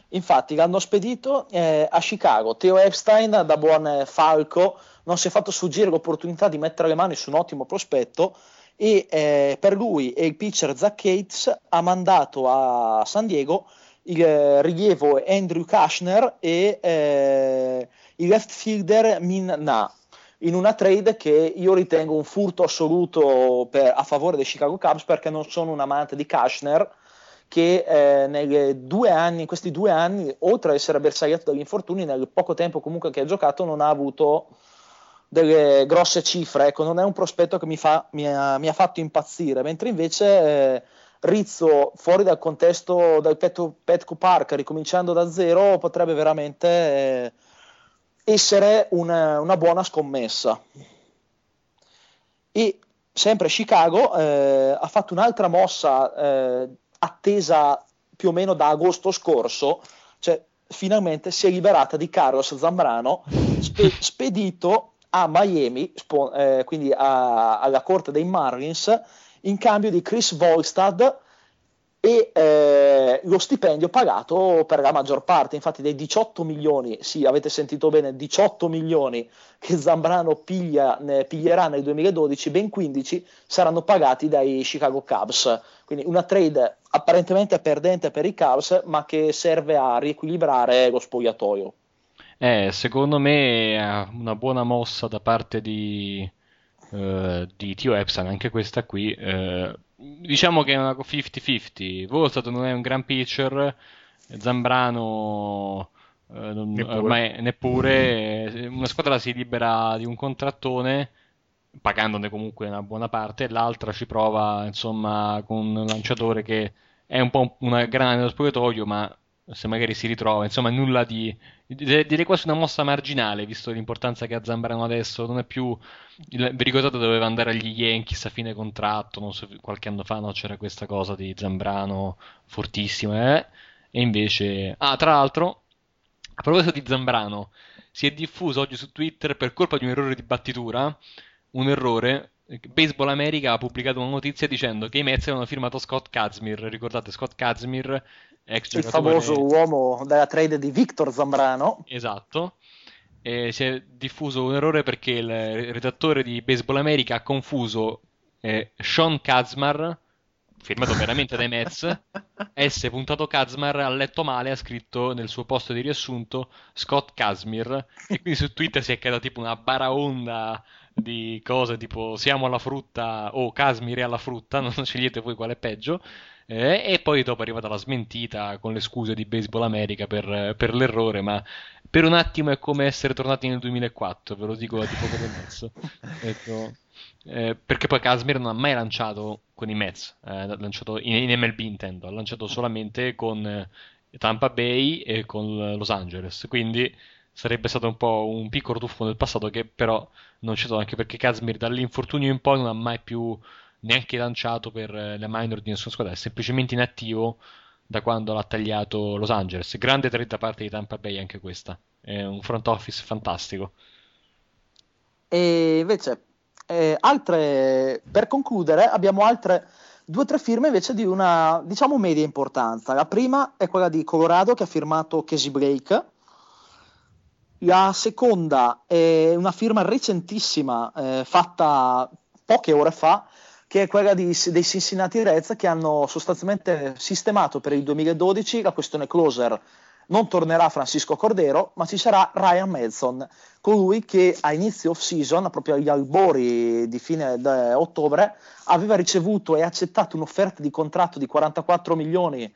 Infatti l'hanno spedito eh, a Chicago. Theo Epstein, da buon falco, non si è fatto sfuggire l'opportunità di mettere le mani su un ottimo prospetto e eh, per lui e il pitcher Zach Cates ha mandato a San Diego il eh, rilievo Andrew Kushner e eh, il left fielder Min Na. In una trade che io ritengo un furto assoluto per, a favore dei Chicago Cubs perché non sono un amante di Kushner che eh, due anni, in questi due anni, oltre ad essere bersagliato dagli infortuni, nel poco tempo comunque che ha giocato non ha avuto delle grosse cifre, ecco, non è un prospetto che mi, fa, mi, ha, mi ha, fatto impazzire, mentre invece eh, Rizzo fuori dal contesto del Petco, Petco Park, ricominciando da zero, potrebbe veramente eh, essere una, una, buona scommessa. E sempre Chicago eh, ha fatto un'altra mossa eh, attesa più o meno da agosto scorso, cioè finalmente si è liberata di Carlos Zambrano, spe- spedito a Miami, spo- eh, quindi a- alla corte dei Marlins, in cambio di Chris Volstad e eh, lo stipendio pagato per la maggior parte, infatti dei 18 milioni, sì avete sentito bene, 18 milioni che Zambrano piglia, ne, piglierà nel 2012, ben 15 saranno pagati dai Chicago Cubs, quindi una trade apparentemente perdente per i Cubs ma che serve a riequilibrare lo spogliatoio.
Eh, secondo me è una buona mossa da parte di, uh, di Tio Epson, anche questa qui. Uh, diciamo che è una 50-50. Volstad non è un gran pitcher, Zambrano eh, non, neppure. ormai neppure. Una squadra si libera di un contrattone pagandone comunque una buona parte, e l'altra ci prova insomma con un lanciatore che è un po' una grana nello spogliatoio, ma se magari si ritrova, insomma, nulla di direi quasi una mossa marginale, visto l'importanza che ha Zambrano adesso, non è più vi ricordate doveva andare agli Yankees a fine contratto, non so, qualche anno fa no, c'era questa cosa di Zambrano fortissima, eh? e invece ah, tra l'altro, a proposito di Zambrano, si è diffuso oggi su Twitter per colpa di un errore di battitura, un errore Baseball America ha pubblicato una notizia dicendo che i Mets avevano firmato Scott Kazmir. Ricordate Scott Kazmir, ex
Il famoso uomo della trade di Victor Zambrano.
Esatto. E si è diffuso un errore perché il redattore di Baseball America ha confuso eh, Sean Kazmar, firmato veramente dai Mets, <laughs> S. Kazmar ha letto male, ha scritto nel suo posto di riassunto Scott Kazmir e quindi su Twitter si è creata tipo una baraonda di cose tipo siamo alla frutta o Casmir è alla frutta, <laughs> non scegliete voi quale è peggio. Eh, e poi dopo è arrivata la smentita con le scuse di Baseball America per, per, l'errore, ma per un attimo è come essere tornati nel 2004, ve lo dico da tipo come Mets. <laughs> ecco, eh, perché poi Casmir non ha mai lanciato con i Mets, eh, ha lanciato in, in, MLB intendo, ha lanciato solamente con eh, Tampa Bay e con Los Angeles, quindi sarebbe stato un po' un piccolo tuffo nel passato che però non c'è stato anche perché Kazmir dall'infortunio in poi non ha mai più neanche lanciato per eh, le minor di nessuna squadra, è semplicemente inattivo da quando l'ha tagliato Los Angeles. Grande trade da parte di Tampa Bay anche questa, è un front office fantastico.
E invece, eh, altre, per concludere, abbiamo altre due o tre firme invece di una, diciamo, media importanza. La prima è quella di Colorado che ha firmato Casey Blake, la seconda è una firma recentissima, eh, fatta poche ore fa, che è quella di, dei Cincinnati Reds che hanno sostanzialmente sistemato per il 2012 la questione closer. Non tornerà Francisco Cordero, ma ci sarà Ryan Madson, colui che a inizio off-season, proprio agli albori di fine ottobre, aveva ricevuto e accettato un'offerta di contratto di 44 milioni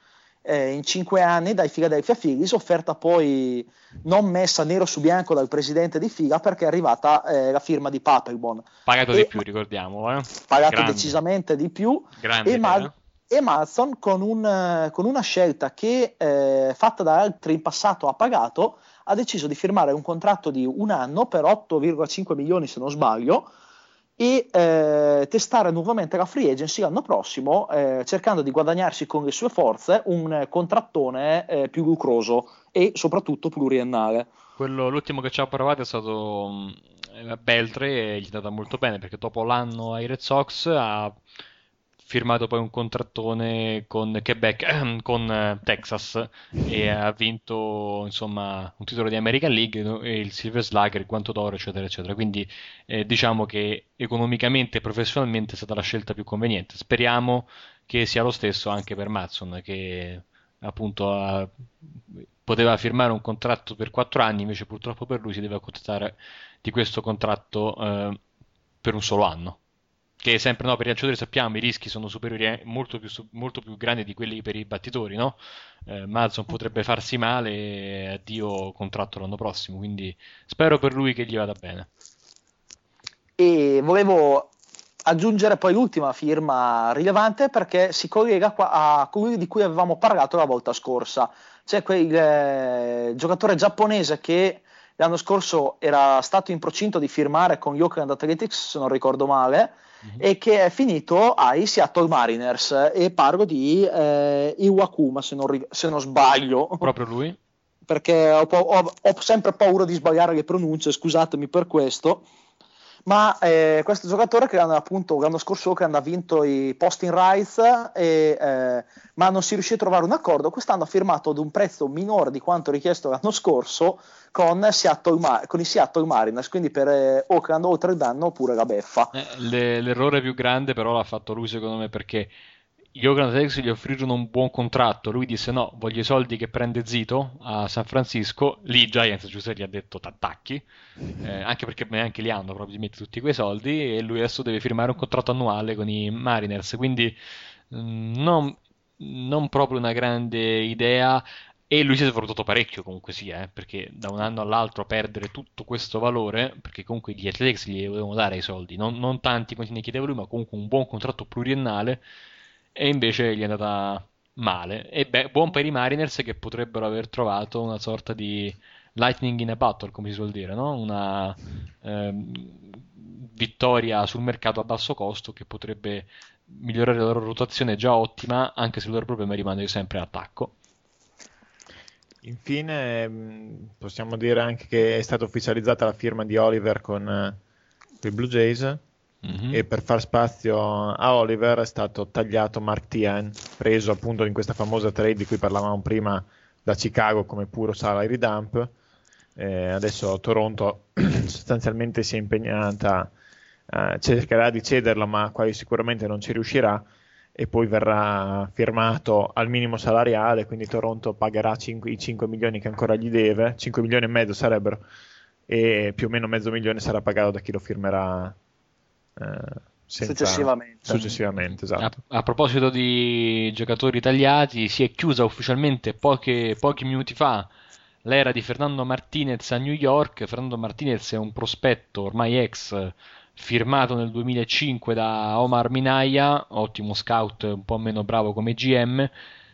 eh, in cinque anni dai Philadelphia Phillies, offerta poi non messa nero su bianco dal presidente di Figa perché è arrivata eh, la firma di Papelbon.
Pagato e, di più, ricordiamo. Eh?
Pagato Grande. decisamente di più.
Grande,
e, Ma- e Malzon con, un, con, una scelta che eh, fatta da altri in passato ha pagato, ha deciso di firmare un contratto di un anno per 8,5 milioni se non sbaglio e eh, testare nuovamente la free agency l'anno prossimo, eh, cercando di guadagnarsi con le sue forze un contrattone eh, più lucroso e soprattutto pluriennale.
Quello, l'ultimo che ci ha provato è stato um, Beltre e gli è andata molto bene perché dopo l'anno ai Red Sox ha firmato poi un contrattone con Quebec, <clears throat> con eh, Texas e ha vinto insomma un titolo di American League e il Silver Slugger, il guanto d'oro, eccetera, eccetera. Quindi eh, diciamo che economicamente e professionalmente è stata la scelta più conveniente. Speriamo che sia lo stesso anche per Matson, che appunto ha, poteva firmare un contratto per 4 anni, invece purtroppo per lui si deve accontentare di questo contratto eh, per un solo anno che sempre no, per i calciatori sappiamo i rischi sono superiori, eh, molto, più, molto più grandi di quelli per i battitori, no? Eh, Madson potrebbe farsi male e addio contratto l'anno prossimo, quindi spero per lui che gli vada bene.
E volevo aggiungere poi l'ultima firma rilevante perché si collega a colui di cui avevamo parlato la volta scorsa, cioè quel eh, giocatore giapponese che l'anno scorso era stato in procinto di firmare con gli Oakland Athletics, se non ricordo male, mm-hmm. e che è finito ai Seattle Mariners e parlo di eh, Iwakuma se non, se non sbaglio. <laughs>
Proprio lui?
Perché ho, ho, ho sempre paura di sbagliare le pronunce, scusatemi per questo ma eh, questo giocatore che appunto l'anno scorso che ha vinto i posting rights e, eh, ma non si riuscì a trovare un accordo quest'anno ha firmato ad un prezzo minore di quanto richiesto l'anno scorso con, Seattle, con i Seattle Mariners quindi per eh, Oakland oltre il danno oppure la beffa.
Eh, le, l'errore più grande però l'ha fatto lui secondo me perché gli Oakland Athletics gli offrirono un buon contratto, lui disse no, voglio i soldi che prende Zito a San Francisco, lì Giants Giuseppe gli ha detto t'attacchi, eh, anche perché neanche li hanno probabilmente tutti quei soldi e lui adesso deve firmare un contratto annuale con i Mariners, quindi mm, non, non, proprio una grande idea. E lui si è svalutato parecchio comunque sia, eh, perché da un anno all'altro perdere tutto questo valore, perché comunque gli Athletics gli dovevano dare i soldi, non, non tanti quanti ne chiedeva lui, ma comunque un buon contratto pluriennale e invece gli è andata male. E beh, buon per i Mariners che potrebbero aver trovato una sorta di lightning in a battle, come si suol dire, no? una eh, vittoria sul mercato a basso costo che potrebbe migliorare la loro rotazione già ottima, anche se il loro problema rimane sempre attacco.
Infine, mm, possiamo dire anche che è stata ufficializzata la firma di Oliver con, eh, con i Blue Jays Mm-hmm. E per far spazio a Oliver è stato tagliato Mark Tien, preso appunto in questa famosa trade di cui parlavamo prima da Chicago come puro salary dump. Eh, adesso Toronto <clears throat> sostanzialmente si è impegnata, eh, cercherà di cederlo, ma quasi sicuramente non ci riuscirà. E poi verrà firmato al minimo salariale, quindi Toronto pagherà 5, i 5 milioni che ancora gli deve, 5 milioni e mezzo sarebbero, e più o meno mezzo milione sarà pagato da chi lo firmerà
eh, successivamente.
successivamente esatto.
a, a, proposito di giocatori tagliati, si è chiusa ufficialmente poche, pochi minuti fa l'era di Fernando Martinez a New York. Fernando Martinez è un prospetto ormai ex firmato nel 2005 da Omar Minaya, ottimo scout, un po' meno bravo come GM.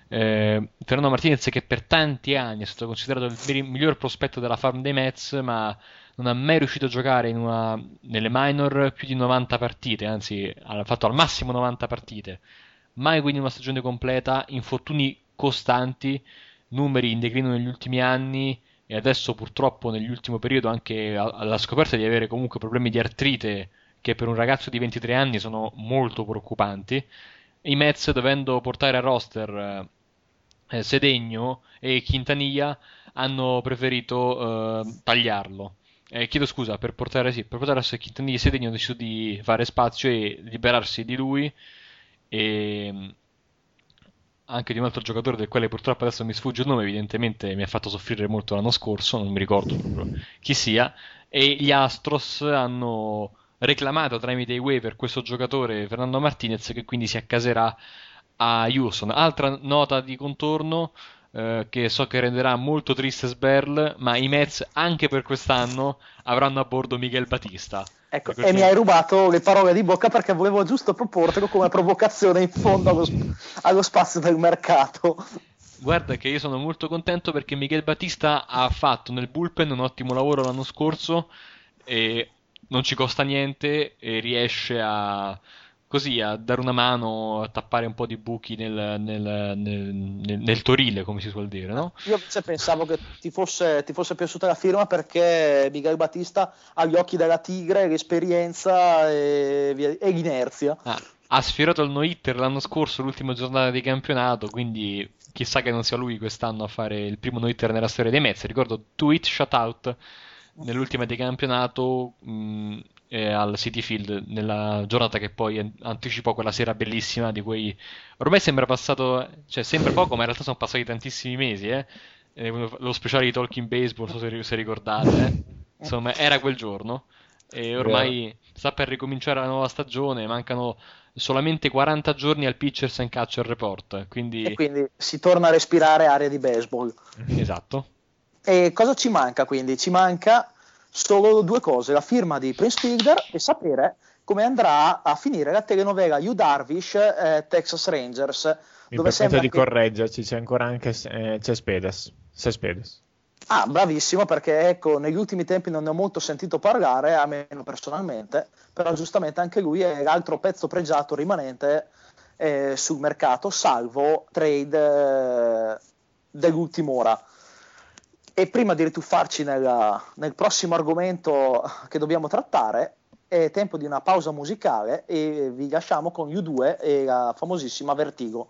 Eh, Fernando Martinez che per tanti anni è stato considerato il miglior prospetto della farm dei Mets, ma non ha mai riuscito a giocare una, nelle minor più di 90 partite, anzi ha fatto al massimo 90 partite, mai quindi una stagione completa, infortuni costanti, numeri in declino negli ultimi anni e adesso purtroppo nell'ultimo periodo anche alla scoperta di avere comunque problemi di artrite che per un ragazzo di 23 anni sono molto preoccupanti. I Mets dovendo portare a roster eh, Sedegno e Quintanilla hanno preferito eh, tagliarlo eh, chiedo scusa, per portare, sì, per portare a Quintanilla Sedegno hanno deciso di fare spazio e liberarsi di lui e mm, anche di un altro giocatore del quale purtroppo adesso mi sfugge il nome, evidentemente mi ha fatto soffrire molto l'anno scorso, non mi ricordo chi sia, e gli Astros hanno reclamato tramite i waiver questo giocatore Fernando Martinez che quindi si accaserà a Houston. Altra nota di contorno eh, che so che renderà molto triste Sberl, ma i Mets anche per quest'anno avranno a bordo Miguel Batista.
Ecco, e mi hai rubato le parole di bocca perché volevo giusto proportelo come provocazione in fondo allo, allo spazio del mercato.
Guarda che io sono molto contento perché Miguel Batista ha fatto nel bullpen un ottimo lavoro l'anno scorso e non ci costa niente e riesce a così a dare una mano a tappare un po' di buchi nel, nel, nel, nel torile, come si suol dire, no?
Io invece pensavo che ti fosse, ti fosse, piaciuta la firma perché Miguel Battista ha gli occhi della tigre, l'esperienza e, e l'inerzia.
Ah, ha sfiorato il no-hitter l'anno scorso, l'ultima giornata di campionato, quindi chissà che non sia lui quest'anno a fare il primo no-hitter nella storia dei Mets. Ricordo tweet shutout nell'ultima di campionato mh, eh, al City Field nella giornata che poi anticipò quella sera bellissima di quei ormai sembra passato cioè sembra poco ma in realtà sono passati tantissimi mesi eh? Eh, lo speciale di Talking Baseball non so se, se ricordate eh. insomma era quel giorno e ormai sta per ricominciare la nuova stagione mancano solamente 40 giorni al Pitchers and Catcher Report quindi...
e quindi si torna a respirare aria di baseball
esatto
e cosa ci manca quindi? Ci manca solo due cose, la firma di Prince Fielder e sapere come andrà a finire la telenovela You Darvish eh, Texas Rangers.
Mi dove permetto di che... correggerci, c'è ancora anche eh, Cespedes. Cespedes.
Ah, bravissimo, perché ecco, negli ultimi tempi non ne ho molto sentito parlare, a meno personalmente, però giustamente anche lui è l'altro pezzo pregiato rimanente eh, sul mercato, salvo trade eh, dell'ultima ora. E prima di rituffarci nel, nel prossimo argomento che dobbiamo trattare, è tempo di una pausa musicale e vi lasciamo con U2 e la famosissima Vertigo.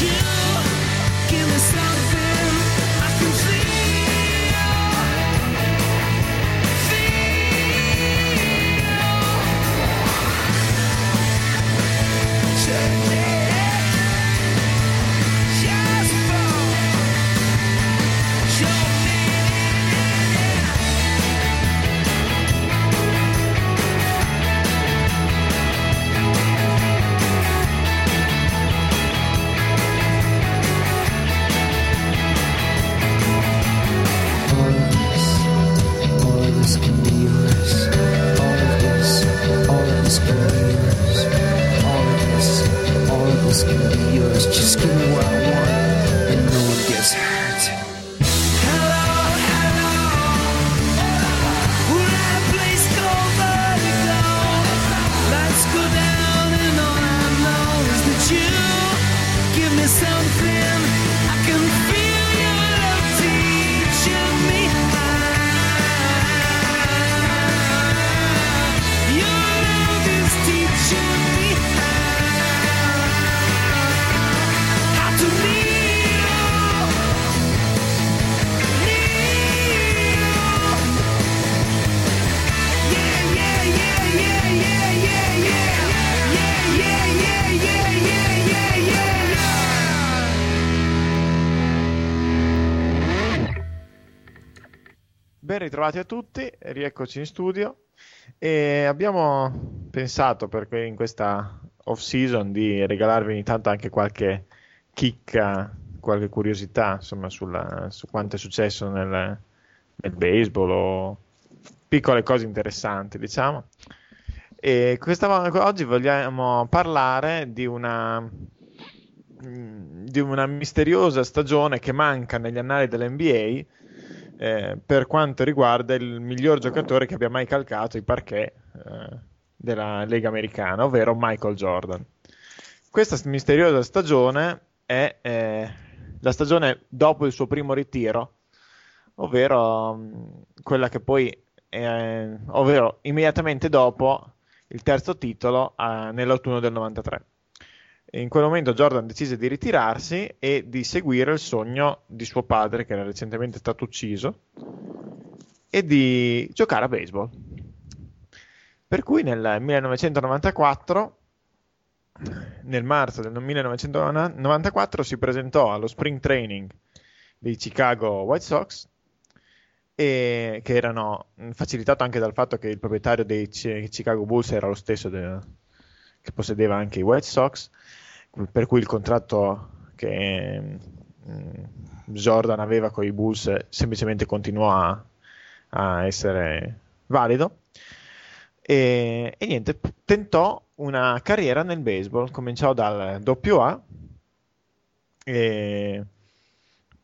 you. Give me something. Ritrovati a tutti, rieccoci in studio e abbiamo pensato perché in questa off season di regalarvi ogni tanto anche qualche chicca, qualche curiosità insomma sulla, su quanto è successo nel, nel baseball o piccole cose interessanti diciamo. E questa, oggi vogliamo parlare di una di una misteriosa stagione che manca negli annali dell'NBA eh, per quanto riguarda il miglior giocatore che abbia mai calcato i parquet eh, della Lega Americana, ovvero Michael Jordan. Questa misteriosa stagione è eh, la stagione dopo il suo primo ritiro, ovvero mh, mm, quella che poi, ovvero immediatamente dopo il terzo titolo eh, nell'autunno del 93 in quel momento Jordan decise di ritirarsi e di seguire il sogno di suo padre, che era recentemente stato ucciso, e di giocare a baseball. Per cui nel 1994, nel marzo del 1994, si presentò allo spring training dei Chicago White Sox, e che erano facilitato anche dal fatto che il proprietario dei Chicago Bulls era lo stesso de- che possedeva anche i White Sox per cui il contratto che mm, Jordan aveva con i Bulls semplicemente continuò a, a essere valido. E, e, niente, tentò una carriera nel baseball, cominciò dal AA e,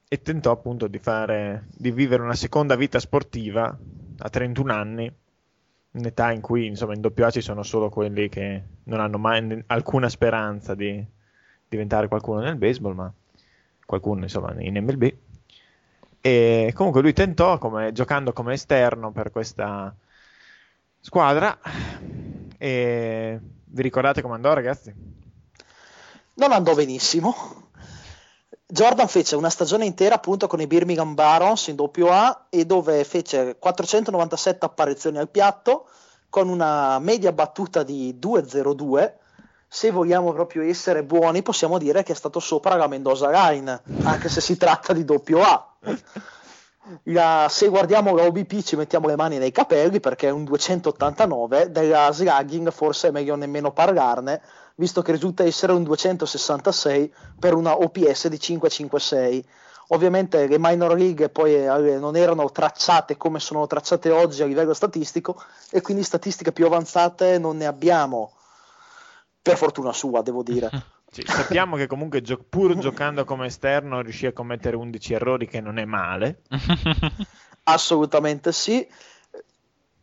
e tentò appunto di, fare, di vivere una seconda vita sportiva a 31 anni, un'età in cui insomma in AA ci sono solo quelli che non hanno mai alcuna speranza di, diventare qualcuno nel baseball, ma qualcuno insomma in MLB. E comunque lui tentò come, giocando come esterno per questa squadra. E vi ricordate come andò, ragazzi?
Non andò benissimo. Jordan fece una stagione intera appunto con i Birmingham Barons in AA e dove fece 497 apparizioni al piatto con una media battuta di 2,02 se vogliamo proprio essere buoni, possiamo dire che è stato sopra la Mendoza Line, anche se si tratta di doppio A. <laughs> La, se guardiamo la OBP ci mettiamo le mani nei capelli perché è un 289, della slugging forse è meglio nemmeno parlarne, visto che risulta essere un 266 per una OPS di 556. Ovviamente le minor league poi eh, non erano tracciate come sono tracciate oggi a livello statistico e quindi statistiche più avanzate non ne abbiamo per fortuna sua, devo dire. <laughs>
Sì, sappiamo che comunque gio- pur giocando come esterno riuscì a commettere 11 errori, che non è male. <laughs>
Assolutamente sì.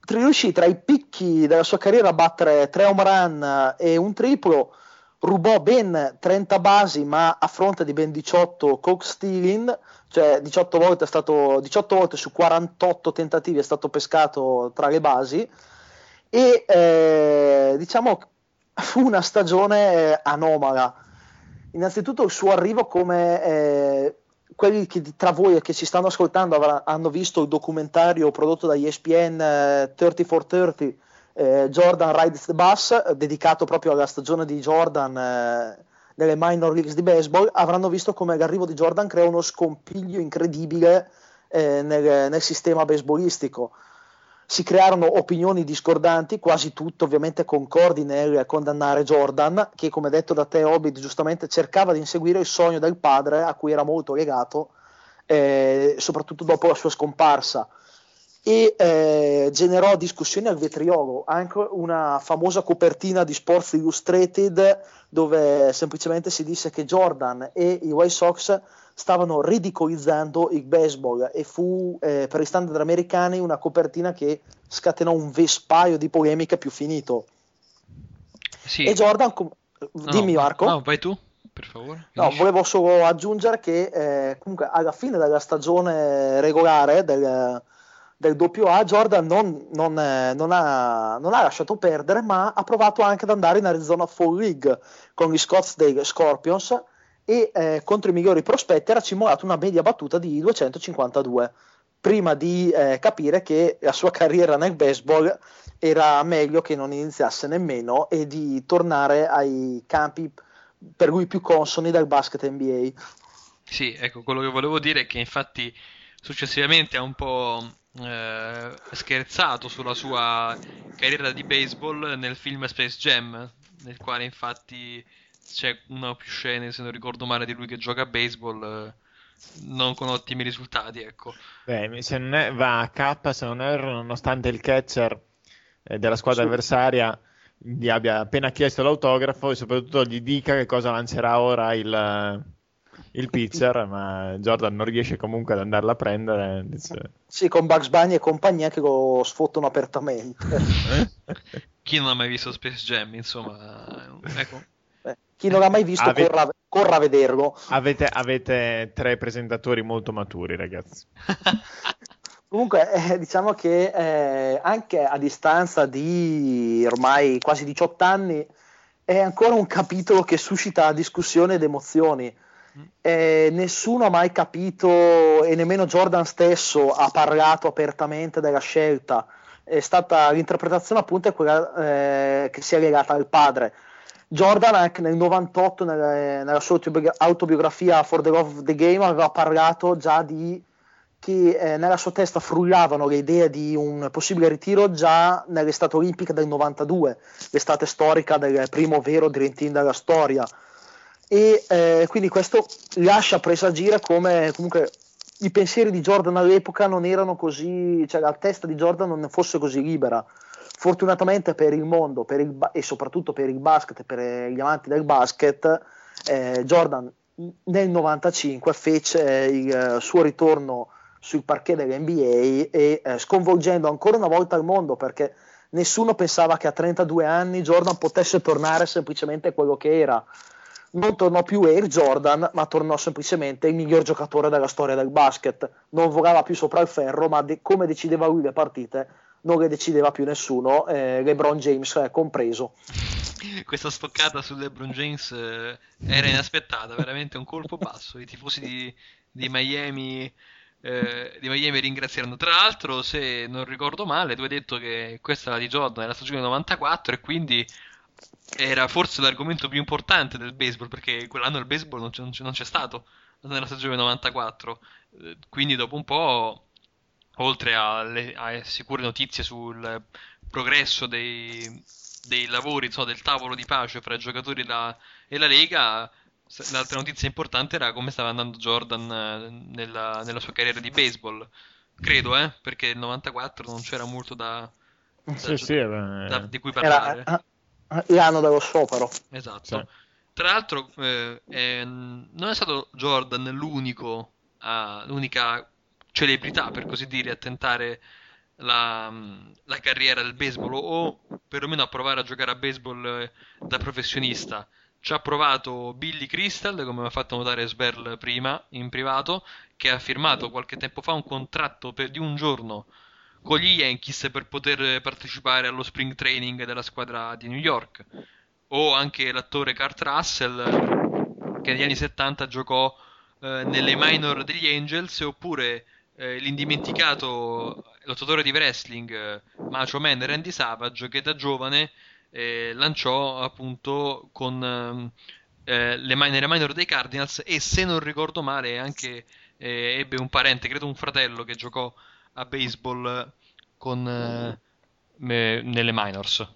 Riuscì tra i picchi della sua carriera a battere 3 home run e un triplo, rubò ben 30 basi, ma a fronte di ben 18 coke stealing, cioè 18 volte, stato, 18 volte su 48 tentativi è stato pescato tra le basi. E eh, diciamo fu <laughs> una stagione eh, anomala. Innanzitutto il suo arrivo come eh, quelli che tra voi che ci stanno ascoltando avranno, hanno visto il documentario prodotto da ESPN eh, 30 for 30 eh, Jordan Rides the Bus dedicato proprio alla stagione di Jordan eh, nelle minor leagues di baseball avranno visto come l'arrivo di Jordan crea uno scompiglio incredibile eh, nel, nel sistema baseballistico si crearono opinioni discordanti, quasi tutte ovviamente concordi nel condannare Jordan, che come detto da te Hobbit giustamente cercava di inseguire il sogno del padre a cui era molto legato, eh, soprattutto dopo la sua scomparsa. E eh, generò discussioni al vetriolo, anche una famosa copertina di Sports Illustrated dove semplicemente si disse che Jordan e i White Sox stavano ridicolizzando il baseball e fu eh, per i standard americani una copertina che scatenò un vespaio di polemiche più finito.
Sì.
E Jordan, com- dimmi
no,
Marco.
No, vai tu, per favore.
No, volevo solo aggiungere che eh, comunque alla fine della stagione regolare del, del AA Jordan non, non, eh, non, ha, non, ha, lasciato perdere ma ha provato anche ad andare in Arizona Fall League con gli Scottsdale Scorpions e eh, contro i migliori prospetti era cimolato una media battuta di 252 prima di eh, capire che la sua carriera nel baseball era meglio che non iniziasse nemmeno e di tornare ai campi per lui più consoni del basket NBA.
Sì, ecco, quello che volevo dire è che infatti successivamente ha un po' eh, scherzato sulla sua carriera di baseball nel film Space Jam, nel quale infatti c'è una o più scene, se non ricordo male, di lui che gioca a baseball, eh, non con ottimi risultati, ecco.
Beh, se non è, va a K, se non erro, nonostante il catcher eh, della squadra
Sì.
avversaria gli abbia appena chiesto l'autografo e soprattutto gli dica che cosa lancerà ora il, il pitcher, ma Jordan non riesce comunque ad andarla a prendere. dice-
Sì, con Bugs Bunny e compagnia che lo sfottano apertamente.
Chi non ha mai visto Space Jam, insomma, ecco.
Chi non l'ha mai visto,
Ave-
corra, corra a vederlo.
Avete, avete tre presentatori molto maturi, ragazzi. <laughs>
Comunque, eh, diciamo che eh, anche a distanza di ormai quasi 18 anni è ancora un capitolo che suscita discussione ed emozioni. Eh, nessuno ha mai capito e nemmeno Jordan stesso ha parlato apertamente della scelta. È stata l'interpretazione appunto è quella eh, che si è legata al padre. Jordan anche nel 98 nelle- nella sua autobi- autobiografia For the Love of the Game aveva parlato già di che eh, nella sua testa frullavano le idee di un possibile ritiro già nell'estate olimpica del 92, l'estate storica del primo vero Dream Team della storia. E eh, quindi questo lascia presagire come comunque i pensieri di Jordan all'epoca non erano così, cioè la testa di Jordan non fosse così libera. Fortunatamente per il mondo per il ba- e soprattutto per il basket e per gli amanti del basket, eh, Jordan nel 95 fece il eh, suo ritorno sul parquet dell'NBA e eh, sconvolgendo ancora una volta il mondo perché nessuno pensava che a 32 anni Jordan potesse tornare semplicemente quello che era. Non tornò più Air Jordan, ma tornò semplicemente il miglior giocatore della storia del basket. Non volava più sopra il ferro, ma de- come decideva lui le partite, non le decideva più nessuno, eh, LeBron James eh, compreso.
Questa stoccata su LeBron James eh, era inaspettata, veramente un colpo basso. I tifosi di, di Miami, eh, di Miami ringrazieranno. Tra l'altro, se non ricordo male, tu hai detto che questa era di Jordan nella stagione 94 e quindi era forse l'argomento più importante del baseball perché quell'anno il baseball non c'è, non c'è- non c'è stato nella stagione 94. Eh, Quindi dopo un po', oltre alle, a sicure notizie sul progresso dei, dei lavori insomma, del tavolo di pace fra i giocatori e la, e la Lega, l'altra notizia importante era come stava andando Jordan eh, nella, nella sua carriera di baseball. Credo, eh, perché nel 94 non c'era molto da, da
Sì, sì, eh,
da- di cui
Era
parlare.
eh, eh, l'anno dello sciopero.
Esatto.
Sì.
Tra l'altro, eh, eh, non è stato Jordan l'unico, a- l'unica celebrità, per così dire, a tentare la, la carriera del baseball o perlomeno a provare a giocare a baseball eh, da professionista. Ci ha provato Billy Crystal, come mi ha fatto notare Sverl prima, in privato, che ha firmato qualche tempo fa un contratto per- di un giorno con gli Yankees per poter partecipare allo spring training della squadra di New York. O anche l'attore Kurt Russell, che negli anni 70 giocò eh, nelle minor degli Angels, oppure eh, l'indimenticato lottatore di wrestling eh, Macho Man Randy Savage, che da giovane eh, lanciò appunto con ehm, eh, le mi- nelle minor dei Cardinals e se non ricordo male anche eh, ebbe un parente, credo un fratello che giocò a baseball con, eh, me- nelle minors.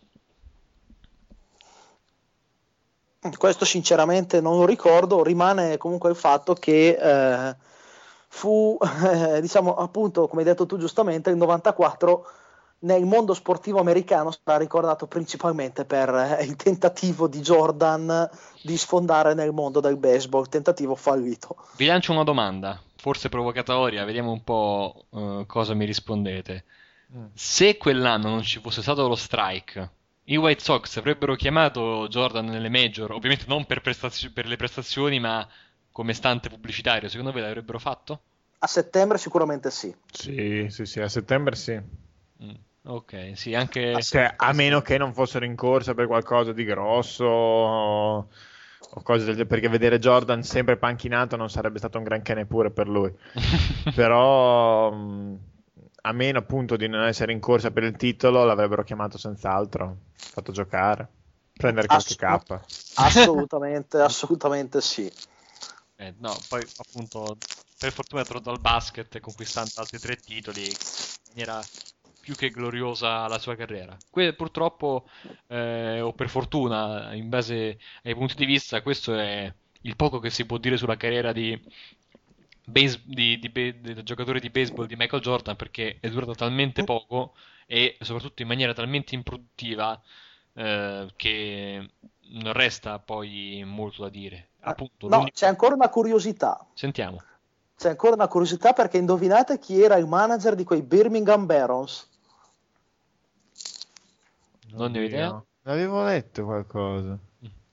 Questo sinceramente non lo ricordo, rimane comunque il fatto che eh, fu, eh, <laughs> diciamo appunto, come hai detto tu giustamente, il 94 nel mondo sportivo americano sarà ricordato principalmente per eh, il tentativo di Jordan di sfondare nel mondo del baseball, tentativo fallito.
Vi lancio una domanda, forse provocatoria, vediamo un po' eh, cosa mi rispondete. Se quell'anno non ci fosse stato lo strike, i White Sox avrebbero chiamato Jordan nelle major, ovviamente non per, prestazio- per le prestazioni, ma come stante pubblicitario, secondo voi l'avrebbero fatto?
A settembre sicuramente sì.
Sì, sì, sì, a settembre sì.
Mm, ok, sì, anche...
Cioè, a meno che non fossero in corsa per qualcosa di grosso o, o cose del genere, perché vedere Jordan sempre panchinato non sarebbe stato un granché neppure per lui. <laughs> Però, mh, a meno appunto di non essere in corsa per il titolo, l'avrebbero chiamato senz'altro, fatto giocare, prendere qualche
Assolut-
K.
Assolutamente, assolutamente sì.
Eh, no, poi appunto, per fortuna è tornato al basket conquistando altri tre titoli. maniera più che gloriosa la sua carriera. Que- purtroppo, eh, o per fortuna, in base ai punti di vista, questo è il poco che si può dire sulla carriera di, base- di- di be- del giocatore di baseball di Michael Jordan perché è durato talmente poco e soprattutto in maniera talmente improduttiva eh, che non resta poi molto da dire. Appunto,
No,
l'unico-
c'è ancora una curiosità.
Sentiamo.
C'è ancora una curiosità perché indovinate chi era il manager di quei Birmingham Barons?
Non ne ho idea.
Avevo letto qualcosa.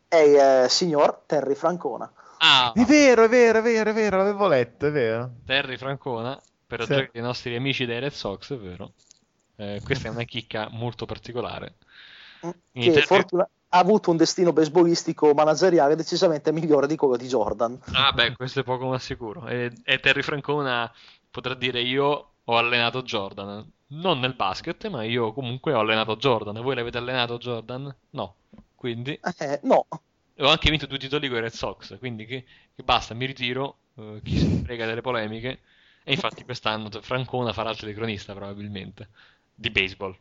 È il eh, signor Terry Francona.
Ah,
È vero, è vero, è vero, è vero, l'avevo letto, è vero.
Terry Francona, per
Sì.
dei nostri amici dei Red Sox, è vero. Eh, questa è una chicca molto particolare. In
che
Terry-
fortuna- ha avuto un destino basebalistico manageriale decisamente migliore di quello di Jordan.
Ah, beh, questo è poco ma sicuro. E, e Terry Francona potrà dire: Io ho allenato Jordan. Non nel basket, ma io comunque ho allenato Jordan. Voi l'avete allenato Jordan? No. Quindi
Eh, no,
ho anche vinto due titoli con i Red Sox. Quindi che, che basta, mi ritiro. eh, chi ne frega delle polemiche. E infatti quest'anno Francona farà il telecronista, probabilmente. Di baseball.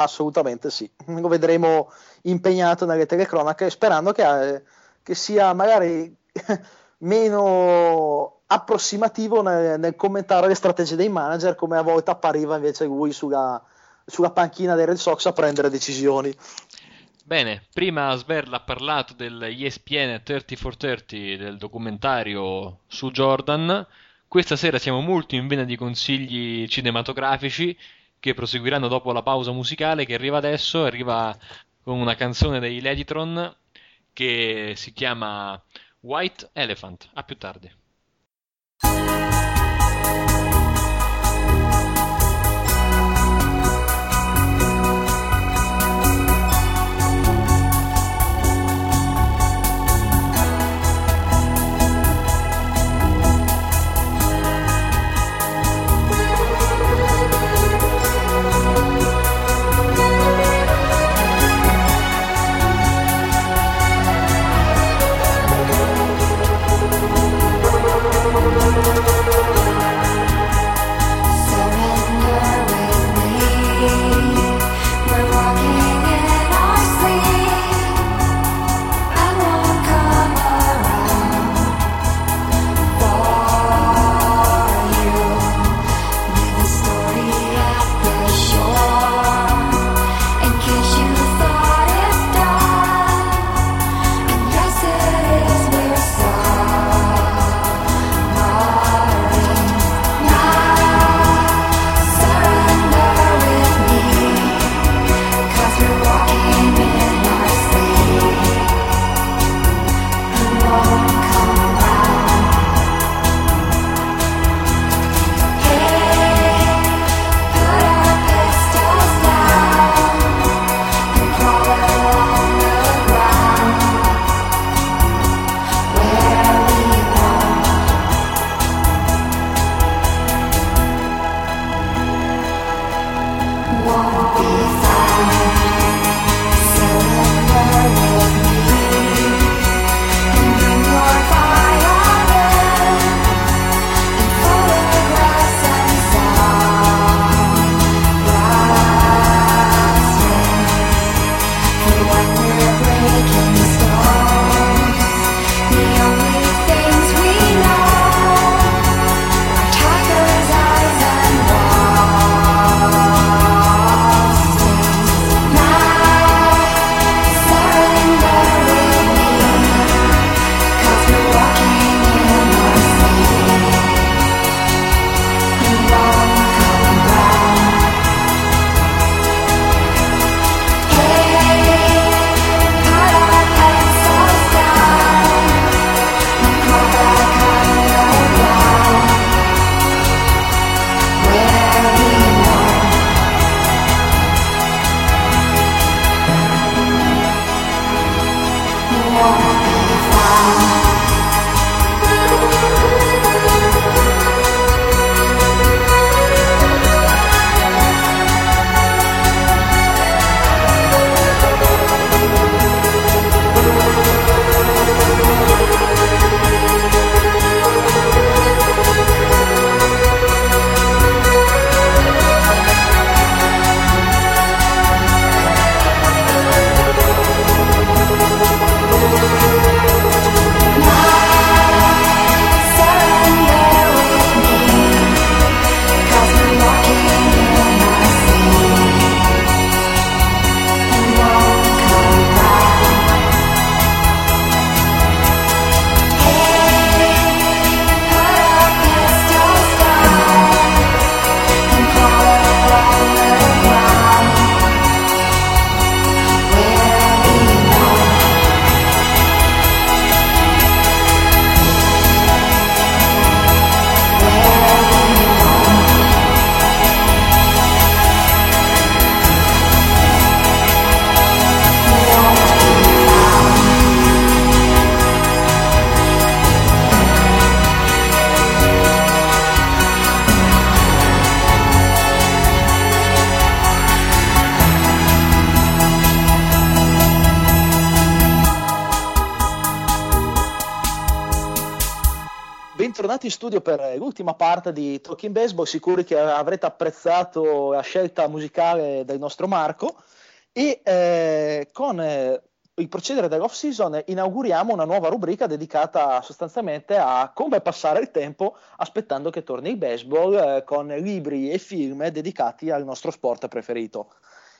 Assolutamente sì. Lo vedremo impegnato nelle telecronache sperando che, eh, che sia magari <laughs> meno approssimativo nel, nel commentare le strategie dei manager come a volte appariva invece lui sulla, sulla panchina dei Red Sox a prendere decisioni.
Bene, prima Sverla ha parlato del ESPN 30 for 30 del documentario su Jordan. Questa sera siamo molto in vena di consigli cinematografici che proseguiranno dopo la pausa musicale che arriva adesso. Arriva con una canzone dei Ladytron che si chiama White Elephant. A più tardi.
Studio per l'ultima parte di Talking Baseball, sicuri che avrete apprezzato la scelta musicale del nostro Marco e eh, con eh, il procedere dell'off season inauguriamo una nuova rubrica dedicata sostanzialmente a come passare il tempo aspettando che torni il baseball eh, con libri e film dedicati al nostro sport preferito.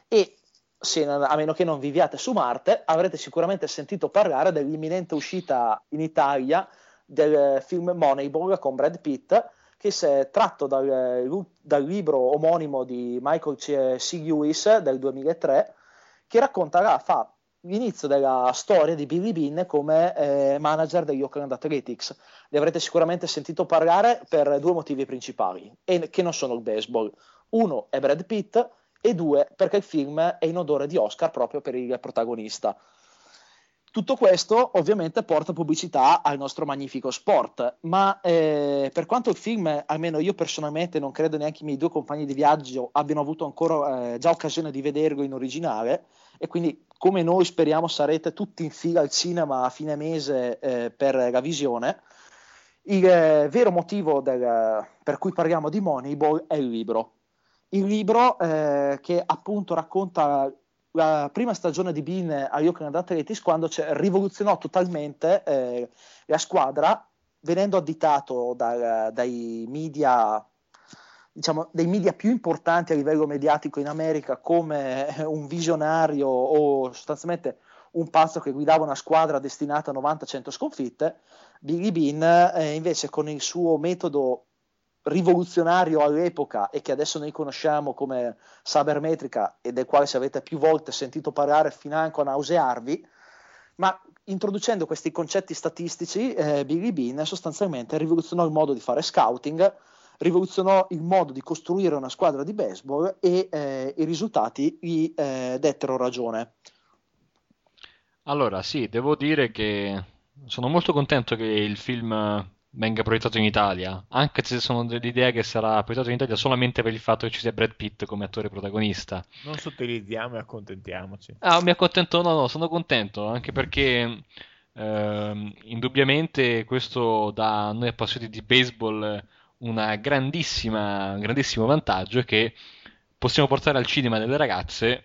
E se, a meno che non viviate su Marte, avrete sicuramente sentito parlare dell'imminente uscita in Italia del film Moneyball con Brad Pitt, che è tratto dal, dal libro omonimo di Michael C. Lewis del 2003, che racconta, fa l'inizio della storia di Billy Bean come eh, manager degli Oakland Athletics. Ne avrete sicuramente sentito parlare per due motivi principali, e che non sono il baseball. Uno è Brad Pitt e due perché il film è in odore di Oscar proprio per il protagonista. Tutto questo ovviamente porta pubblicità al nostro magnifico sport, ma eh, per quanto il film, almeno io personalmente non credo neanche i miei due compagni di viaggio abbiano avuto ancora eh, già occasione di vederlo in originale e quindi come noi speriamo sarete tutti in fila al cinema a fine mese eh, per la visione, il eh, vero motivo del, per cui parliamo di Moneyball è il libro. Il libro eh, che appunto racconta la prima stagione di Bean a Oakland Athletics quando rivoluzionò totalmente eh, la squadra venendo additato da, dai media diciamo, dei media più importanti a livello mediatico in America come un visionario o sostanzialmente un pazzo che guidava una squadra destinata a 90-100 sconfitte, Billy Bean eh, invece con il suo metodo rivoluzionario all'epoca e che adesso noi conosciamo come sabermetrica e del quale se avete più volte sentito parlare financo a nausearvi, ma introducendo questi concetti statistici, eh, Billy Bean sostanzialmente rivoluzionò il modo di fare scouting, rivoluzionò il modo di costruire una squadra di baseball e eh, i risultati gli eh, dettero ragione.
Allora, sì, devo dire che sono molto contento che il film venga proiettato in Italia, anche se sono dell'idea che sarà proiettato in Italia solamente per il fatto che ci sia Brad Pitt come attore protagonista.
Non sottilizziamo e accontentiamoci.
Ah, mi accontento, no, no, sono contento, anche perché eh, indubbiamente questo dà a noi appassionati di baseball una grandissima, un grandissimo vantaggio è che possiamo portare al cinema delle ragazze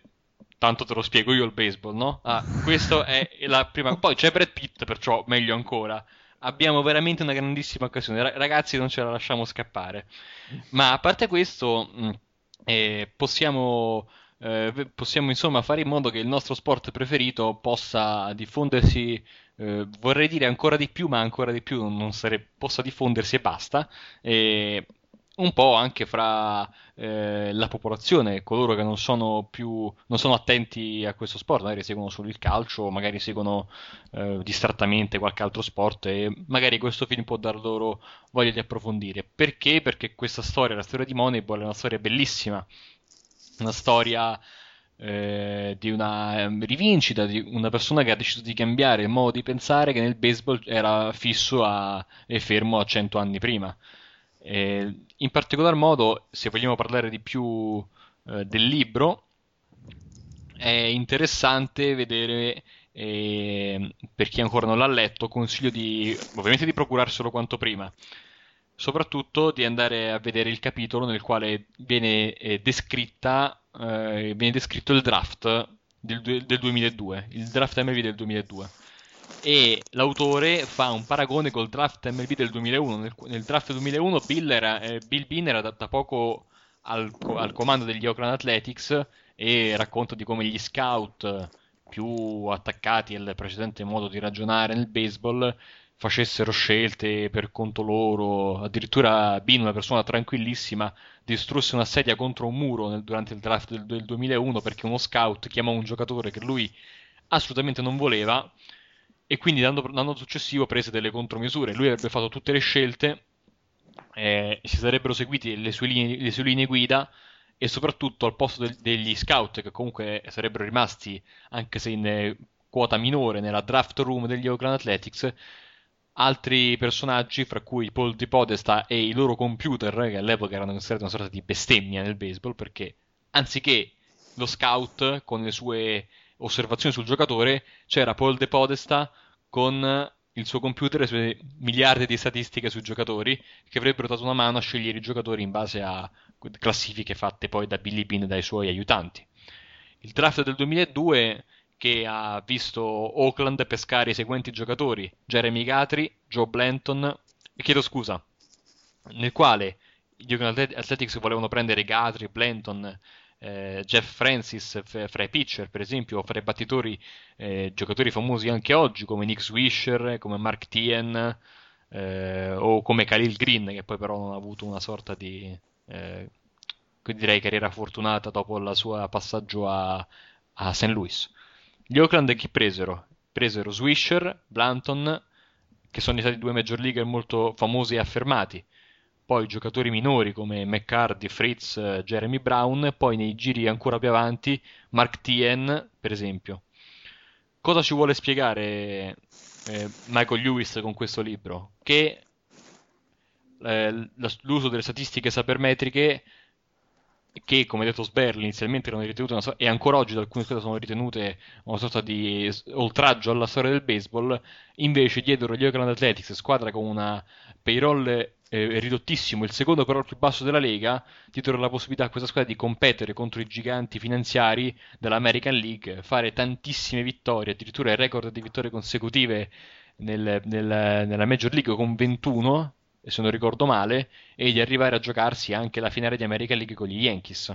tanto te lo spiego io il baseball, no? Ah, questo è la prima. Poi c'è Brad Pitt, perciò meglio ancora abbiamo veramente una grandissima occasione. Ragazzi, non ce la lasciamo scappare. Ma a parte questo, mm, eh, possiamo, eh, possiamo insomma fare in modo che il nostro sport preferito possa diffondersi. Eh, vorrei dire ancora di più, ma ancora di più non sarebbe, possa diffondersi e basta. E un po' anche fra eh, la popolazione, coloro che non sono più non sono attenti a questo sport, magari seguono solo il calcio, magari seguono eh, distrattamente qualche altro sport e magari questo film può dar loro voglia di approfondire. Perché? Perché questa storia, la storia di Moneyball, è una storia bellissima, una storia eh, di una rivincita di una persona che ha deciso di cambiare il modo di pensare che nel baseball era fisso a, e fermo a 100 anni prima. Eh, in particolar modo, se vogliamo parlare di più eh, del libro, è interessante vedere, eh, per chi ancora non l'ha letto, consiglio di ovviamente di procurarselo quanto prima, soprattutto di andare a vedere il capitolo nel quale viene, eh, descritta, eh, viene descritto il draft del, del 2002, il draft MLB del 2002 e l'autore fa un paragone col draft MLB del 2001. Nel, nel draft 2001 Bill, era, eh, Bill Bean era da, da poco al, al, comando degli Oakland Athletics e racconta di come gli scout più attaccati al precedente modo di ragionare nel baseball facessero scelte per conto loro. Addirittura Bean, una persona tranquillissima, distrusse una sedia contro un muro nel, durante il draft del, del 2001 perché uno scout chiamò un giocatore che lui assolutamente non voleva e quindi l'anno, l'anno successivo prese delle contromisure. Lui avrebbe fatto tutte le scelte, eh, si sarebbero seguiti le sue, linee, le sue linee guida e soprattutto al posto de- degli scout che comunque sarebbero rimasti anche se in eh, quota minore nella draft room degli Oakland Athletics altri personaggi fra cui Paul Di Podesta e i loro computer che all'epoca erano considerati una sorta di bestemmia nel baseball perché anziché lo scout con le sue osservazioni sul giocatore c'era Paul De Podesta con il suo computer e le sue miliardi di statistiche sui giocatori che avrebbero dato una mano a scegliere i giocatori in base a classifiche fatte poi da Billy Bean e dai suoi aiutanti. Il draft del 2002 che ha visto Oakland pescare i seguenti giocatori: Jeremy Gatry, Joe Blanton, chiedo scusa, nel quale gli Oakland Athletics volevano prendere Gatry, Blanton, eh, Jeff Francis fra i pitcher, per esempio, o fra i battitori, eh, giocatori famosi anche oggi come Nick Swisher, come Mark Tien eh, o come Khalil Green, che poi però non ha avuto una sorta di eh, direi carriera fortunata dopo il suo passaggio a, a St. Louis. Gli Oakland chi presero? Presero Swisher, Blanton, che sono stati due major leaguer molto famosi e affermati. Poi giocatori minori come McCarthy, Fritz, Jeremy Brown, poi nei giri ancora più avanti Mark Tien, per esempio. Cosa ci vuole spiegare eh, Michael Lewis con questo libro? Che eh, l'uso delle statistiche sapermetriche che come detto Sberli inizialmente erano ritenute so- e ancora oggi da alcune squadre sono ritenute una sorta di oltraggio alla storia del baseball invece dietro gli Oakland Athletics squadra con una payroll eh, ridottissimo il secondo payroll più basso della Lega dietro la possibilità a questa squadra di competere contro i giganti finanziari dell'American League fare tantissime vittorie addirittura il record di vittorie consecutive nel, nel, nella Major League con 21 se non ricordo male, e di arrivare a giocarsi anche la finale di American League con gli Yankees.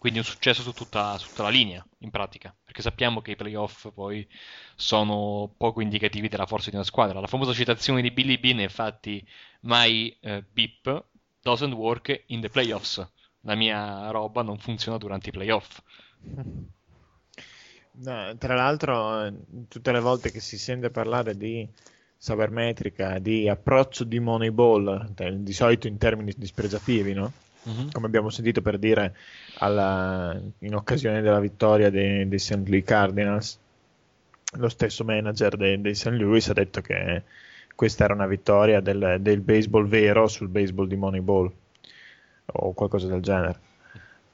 Quindi un successo su tutta, su tutta la linea, in pratica, perché sappiamo che i playoff poi sono poco indicativi della forza di una squadra. La famosa citazione di Billy Bean è infatti My uh, beep doesn't work in the playoffs. La mia roba non funziona durante i playoff.
No, tra l'altro, tutte le volte che si sente parlare di sabermetrica, di approccio di Moneyball, di solito in termini dispregiativi, no? Uh-huh. Come abbiamo sentito per dire alla, in occasione della vittoria dei, dei St. Louis Cardinals, lo stesso manager dei, dei St. Louis ha detto che questa era una vittoria del, del, baseball vero sul baseball di Moneyball o qualcosa del genere.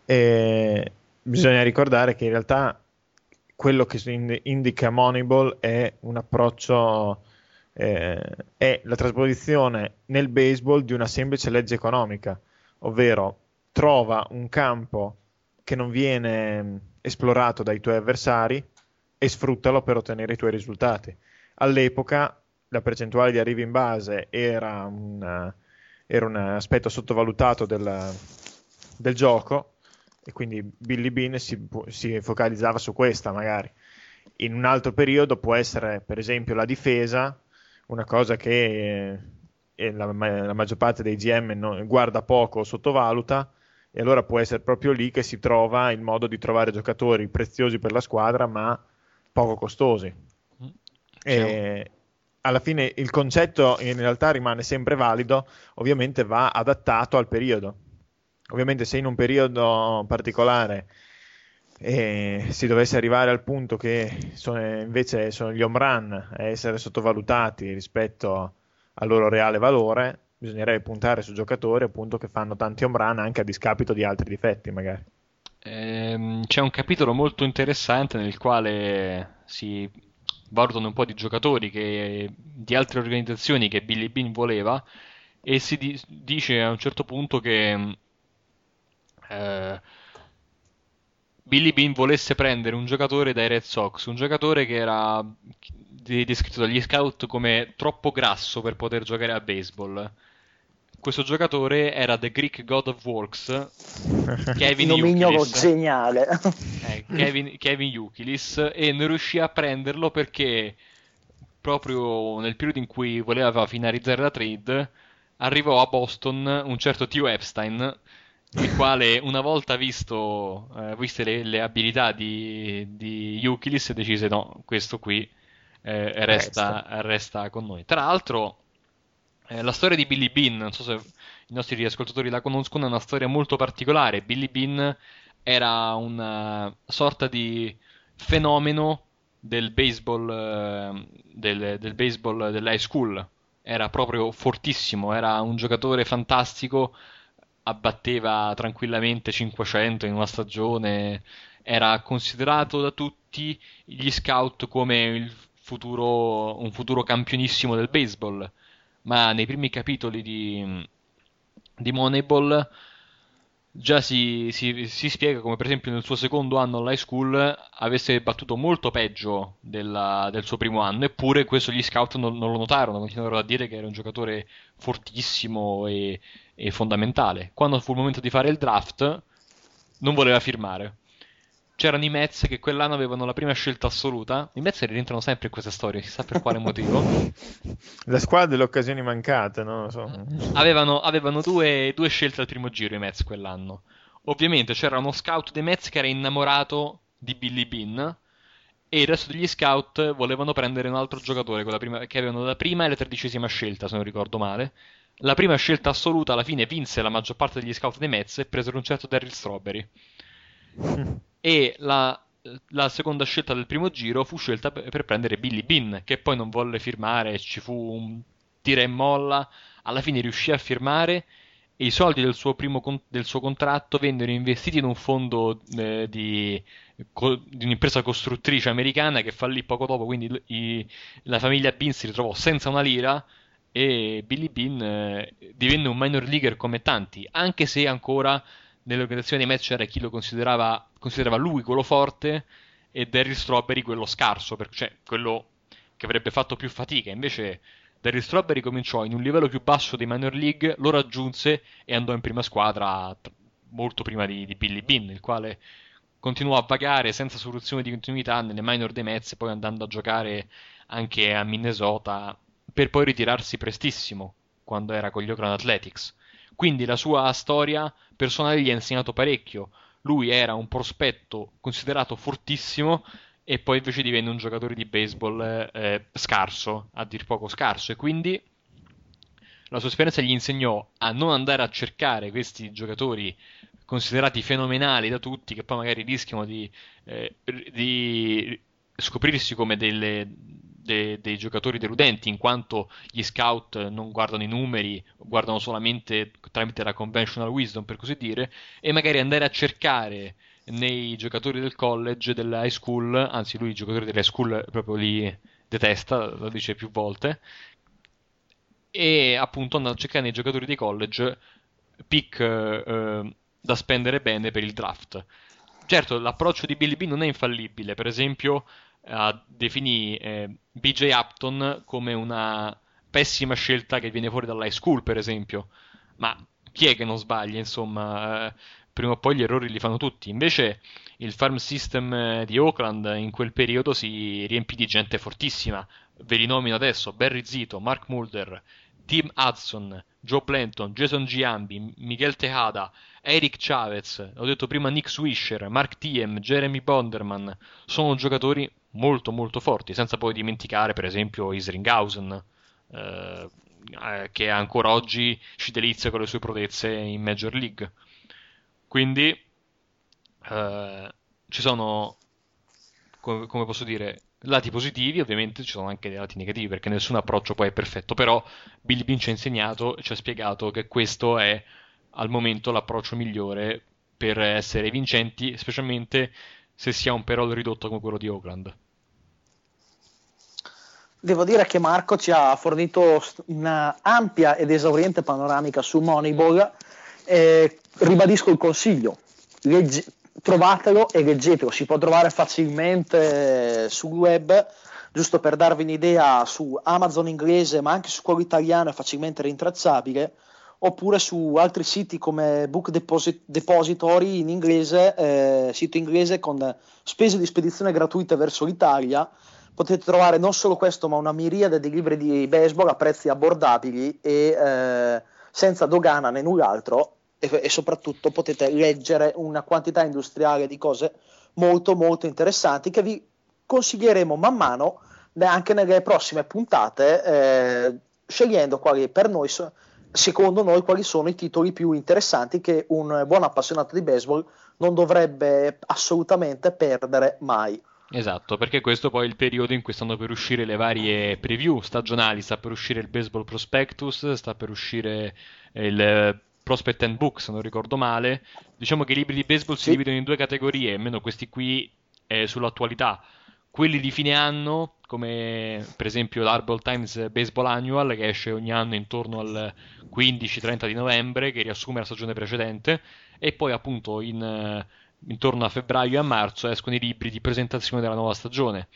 E bisogna ricordare che in realtà quello che indica Moneyball è un approccio eh, è la trasposizione nel baseball di una semplice legge economica, ovvero trova un campo che non viene mm, esplorato dai tuoi avversari e sfruttalo per ottenere i tuoi risultati. All'epoca la percentuale di arrivi in base era un, era un aspetto sottovalutato del, del, gioco e quindi Billy Bean si, si focalizzava su questa magari. In un altro periodo può essere per esempio la difesa una cosa che eh, la, la, maggior parte dei GM non, guarda poco o sottovaluta e allora può essere proprio lì che si trova il modo di trovare giocatori preziosi per la squadra ma poco costosi. Mm. E alla fine il concetto in realtà rimane sempre valido, ovviamente va adattato al periodo. Ovviamente se in un periodo particolare e si dovesse arrivare al punto che sono, invece sono gli home run a essere sottovalutati rispetto al loro reale valore, bisognerebbe puntare su giocatori appunto che fanno tanti home run anche a discapito di altri difetti magari.
Ehm, c'è un capitolo molto interessante nel quale si valutano un po' di giocatori che, di altre organizzazioni che Billy Bean voleva e si di- dice a un certo punto che eh, Billy Bean volesse prendere un giocatore dai Red Sox, un giocatore che era descritto dagli scout come troppo grasso per poter giocare a baseball. Questo giocatore era The Greek God of Works, <laughs> Kevin
Yukilis. geniale.
Eh, Kevin, Kevin Yukilis, e non riuscì a prenderlo perché proprio nel periodo in cui voleva finalizzare la trade arrivò a Boston un certo Tio Epstein il quale una volta visto, eh, viste le, le, abilità di, di Yukilis decise no, questo qui eh, resta, resta, con noi. Tra l'altro eh, la storia di Billy Bean, non so se i nostri ascoltatori la conoscono, è una storia molto particolare. Billy Bean era una sorta di fenomeno del baseball, eh, del, del baseball dell'high school. Era proprio fortissimo, era un giocatore fantastico abbatteva tranquillamente 500 in una stagione, era considerato da tutti gli scout come futuro, un futuro campionissimo del baseball, ma nei primi capitoli di, di Moneyball già si, si, si, spiega come per esempio nel suo secondo anno all'high school avesse battuto molto peggio della, del suo primo anno, eppure questo gli scout non, non lo notarono, continuarono a dire che era un giocatore fortissimo e, e fondamentale. Quando fu il momento di fare il draft non voleva firmare c'erano i Mets che quell'anno avevano la prima scelta assoluta. I Mets rientrano sempre in questa storia, chissà per quale motivo. <laughs>
La squadra delle occasioni mancate, no? So.
Avevano, avevano due, due, scelte al primo giro i Mets quell'anno. Ovviamente c'era uno scout dei Mets che era innamorato di Billy Bean e il resto degli scout volevano prendere un altro giocatore prima, che avevano la prima e la tredicesima scelta, se non ricordo male. La prima scelta assoluta alla fine vinse la maggior parte degli scout dei Mets e presero un certo Daryl Strawberry e la, la, seconda scelta del primo giro fu scelta per, prendere Billy Bean, che poi non volle firmare, ci fu un tira e molla, alla fine riuscì a firmare e i soldi del suo, primo, del suo contratto vennero investiti in un fondo eh, di, co, di, un'impresa costruttrice americana che fallì poco dopo, quindi i, la famiglia Bean si ritrovò senza una lira e Billy Bean eh, divenne un minor leaguer come tanti, anche se ancora nell'organizzazione dei match c'era chi lo considerava, considerava lui quello forte e Daryl Strawberry quello scarso, per, cioè quello che avrebbe fatto più fatica. Invece Daryl Strawberry cominciò in un livello più basso dei minor league, lo raggiunse e andò in prima squadra molto prima di, di Billy Bean, il quale continuò a vagare senza soluzione di continuità nelle minor dei Mets, poi andando a giocare anche a Minnesota per poi ritirarsi prestissimo quando era con gli Oakland Athletics. Quindi la sua storia personale gli ha insegnato parecchio. Lui era un prospetto considerato fortissimo e poi invece divenne un giocatore di baseball eh, scarso, a dir poco scarso, e quindi la sua esperienza gli insegnò a non andare a cercare questi giocatori considerati fenomenali da tutti, che poi magari rischiano di, eh, di scoprirsi come delle, de, dei giocatori deludenti, in quanto gli scout non guardano i numeri, guardano solamente tramite la conventional wisdom, per così dire, e magari andare a cercare nei giocatori del college, dell'high school, anzi lui i giocatori dell'high school proprio li detesta, lo dice più volte, e appunto andare a cercare nei giocatori dei college pick eh, da spendere bene per il draft. Certo, l'approccio di Billy B non è infallibile, per esempio uh, definì eh, BJ Upton come una pessima scelta che viene fuori dall'high school, per esempio. Ma chi è che non sbaglia? Insomma, eh, prima o poi gli errori li fanno tutti. Invece il farm system eh, di Oakland in quel periodo si riempì di gente fortissima. Ve li nomino adesso: Barry Zito, Mark Mulder, Tim Hudson, Joe Planton, Jason Giambi, Miguel Tejada, Eric Chavez, ho detto prima Nick Swisher, Mark Tiem, Jeremy Bonderman, sono giocatori molto molto forti, senza poi dimenticare per esempio Isringhausen, eh, eh, che ancora oggi ci delizia con le sue prodezze in Major League. Quindi eh, ci sono, come, come posso dire, lati positivi, ovviamente ci sono anche dei lati negativi, perché nessun approccio poi è perfetto, però Billy Bean ci ha insegnato, ci ha spiegato che questo è al momento l'approccio migliore per essere vincenti, specialmente se si ha un perol ridotto come quello di Oakland.
Devo dire che Marco ci ha fornito una ampia ed esauriente panoramica su Moneyball. Eh, ribadisco il consiglio, legge, trovatelo e leggetelo, si può trovare facilmente sul web, giusto per darvi un'idea su Amazon inglese, ma anche su quello italiano è facilmente rintracciabile, oppure su altri siti come Book Deposit- Depository in inglese, eh, sito inglese con spese di spedizione gratuite verso l'Italia. Potete trovare non solo questo, ma una miriade di libri di baseball a prezzi abbordabili e eh, senza dogana né null'altro e, e soprattutto potete leggere una quantità industriale di cose molto molto interessanti che vi consiglieremo man mano anche nelle prossime puntate eh, scegliendo quali per noi secondo noi quali sono i titoli più interessanti che un buon appassionato di baseball non dovrebbe assolutamente perdere mai.
Esatto, perché questo poi è il periodo in cui stanno per uscire le varie preview stagionali, sta per uscire il Baseball Prospectus, sta per uscire il Prospect and Book, se non ricordo male. Diciamo che i libri di baseball si dividono in due categorie, almeno questi qui eh, sull'attualità. quelli di fine anno, come per esempio l'Arbol Times Baseball Annual, che esce ogni anno intorno al 15-30 di novembre, che riassume la stagione precedente, e poi appunto in, eh, intorno a febbraio e a marzo escono i libri di presentazione della nuova stagione.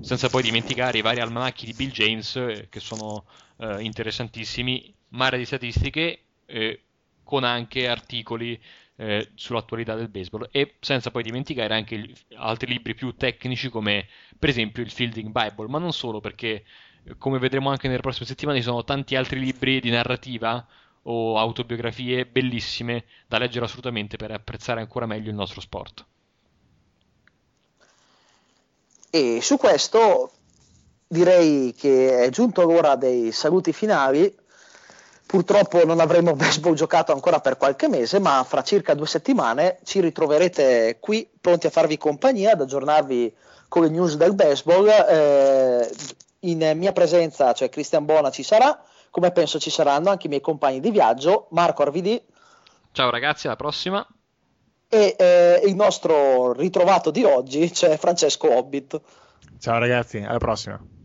Senza poi dimenticare i vari almanacchi di Bill James, eh, che sono eh, interessantissimi, mare di statistiche, eh, con anche articoli eh, sull'attualità del baseball. E senza poi dimenticare anche il, altri libri più tecnici come per esempio il Fielding Bible, ma non solo perché come vedremo anche nelle prossime settimane ci sono tanti altri libri di narrativa o autobiografie bellissime da leggere assolutamente per apprezzare ancora meglio il nostro sport.
E su questo direi che è giunto l'ora dei saluti finali Purtroppo non avremo <laughs> baseball giocato ancora per qualche mese, ma fra circa due settimane ci ritroverete qui pronti a farvi compagnia, ad aggiornarvi con le news del baseball. Eh, in mia presenza, cioè Cristian Bona ci sarà, come penso ci saranno anche i miei compagni di viaggio, Marco Arvidi.
Ciao ragazzi, alla prossima.
E eh, il nostro ritrovato di oggi, cioè Francesco Hobbit.
Ciao ragazzi, alla prossima.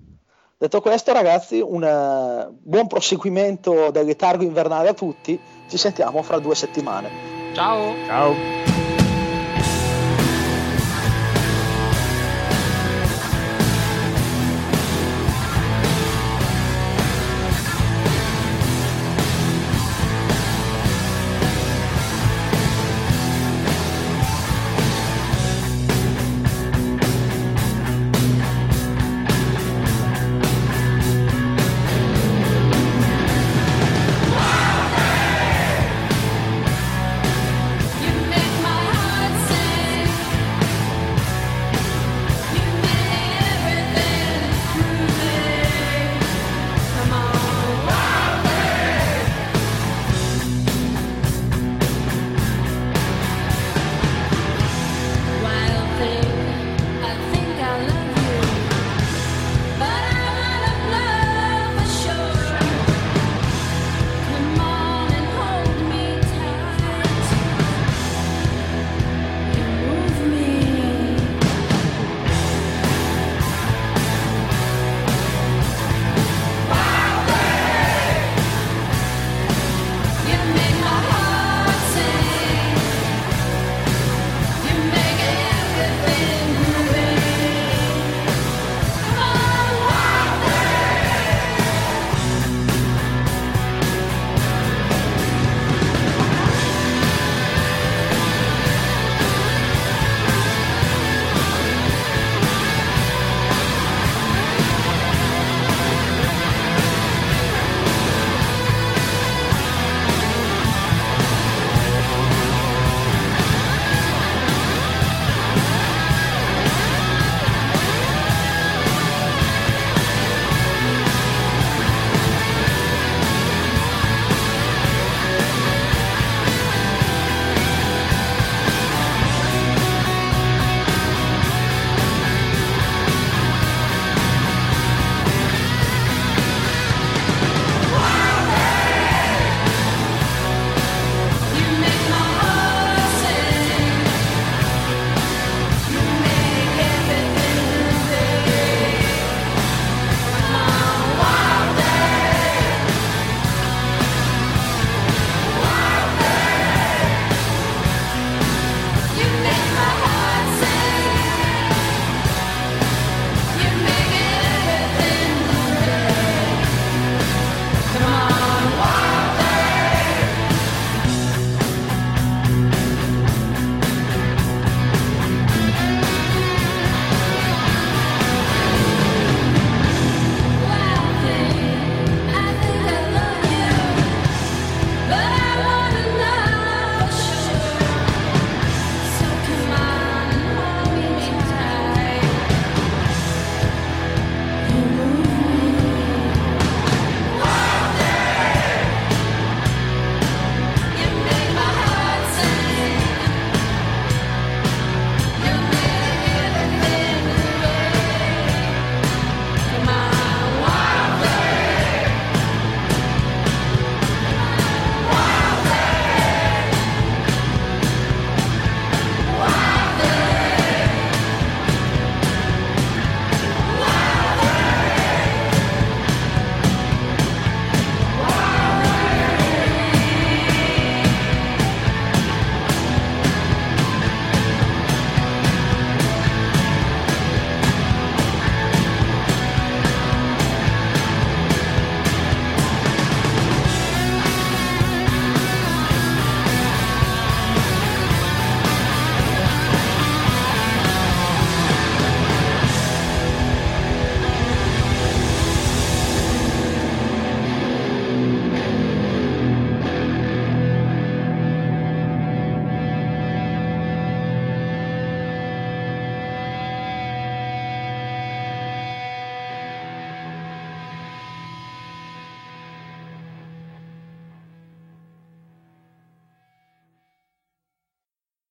Detto questo, ragazzi, un uh, buon proseguimento del letargo invernale a tutti. Ci sentiamo fra due settimane.
Ciao.
Ciao.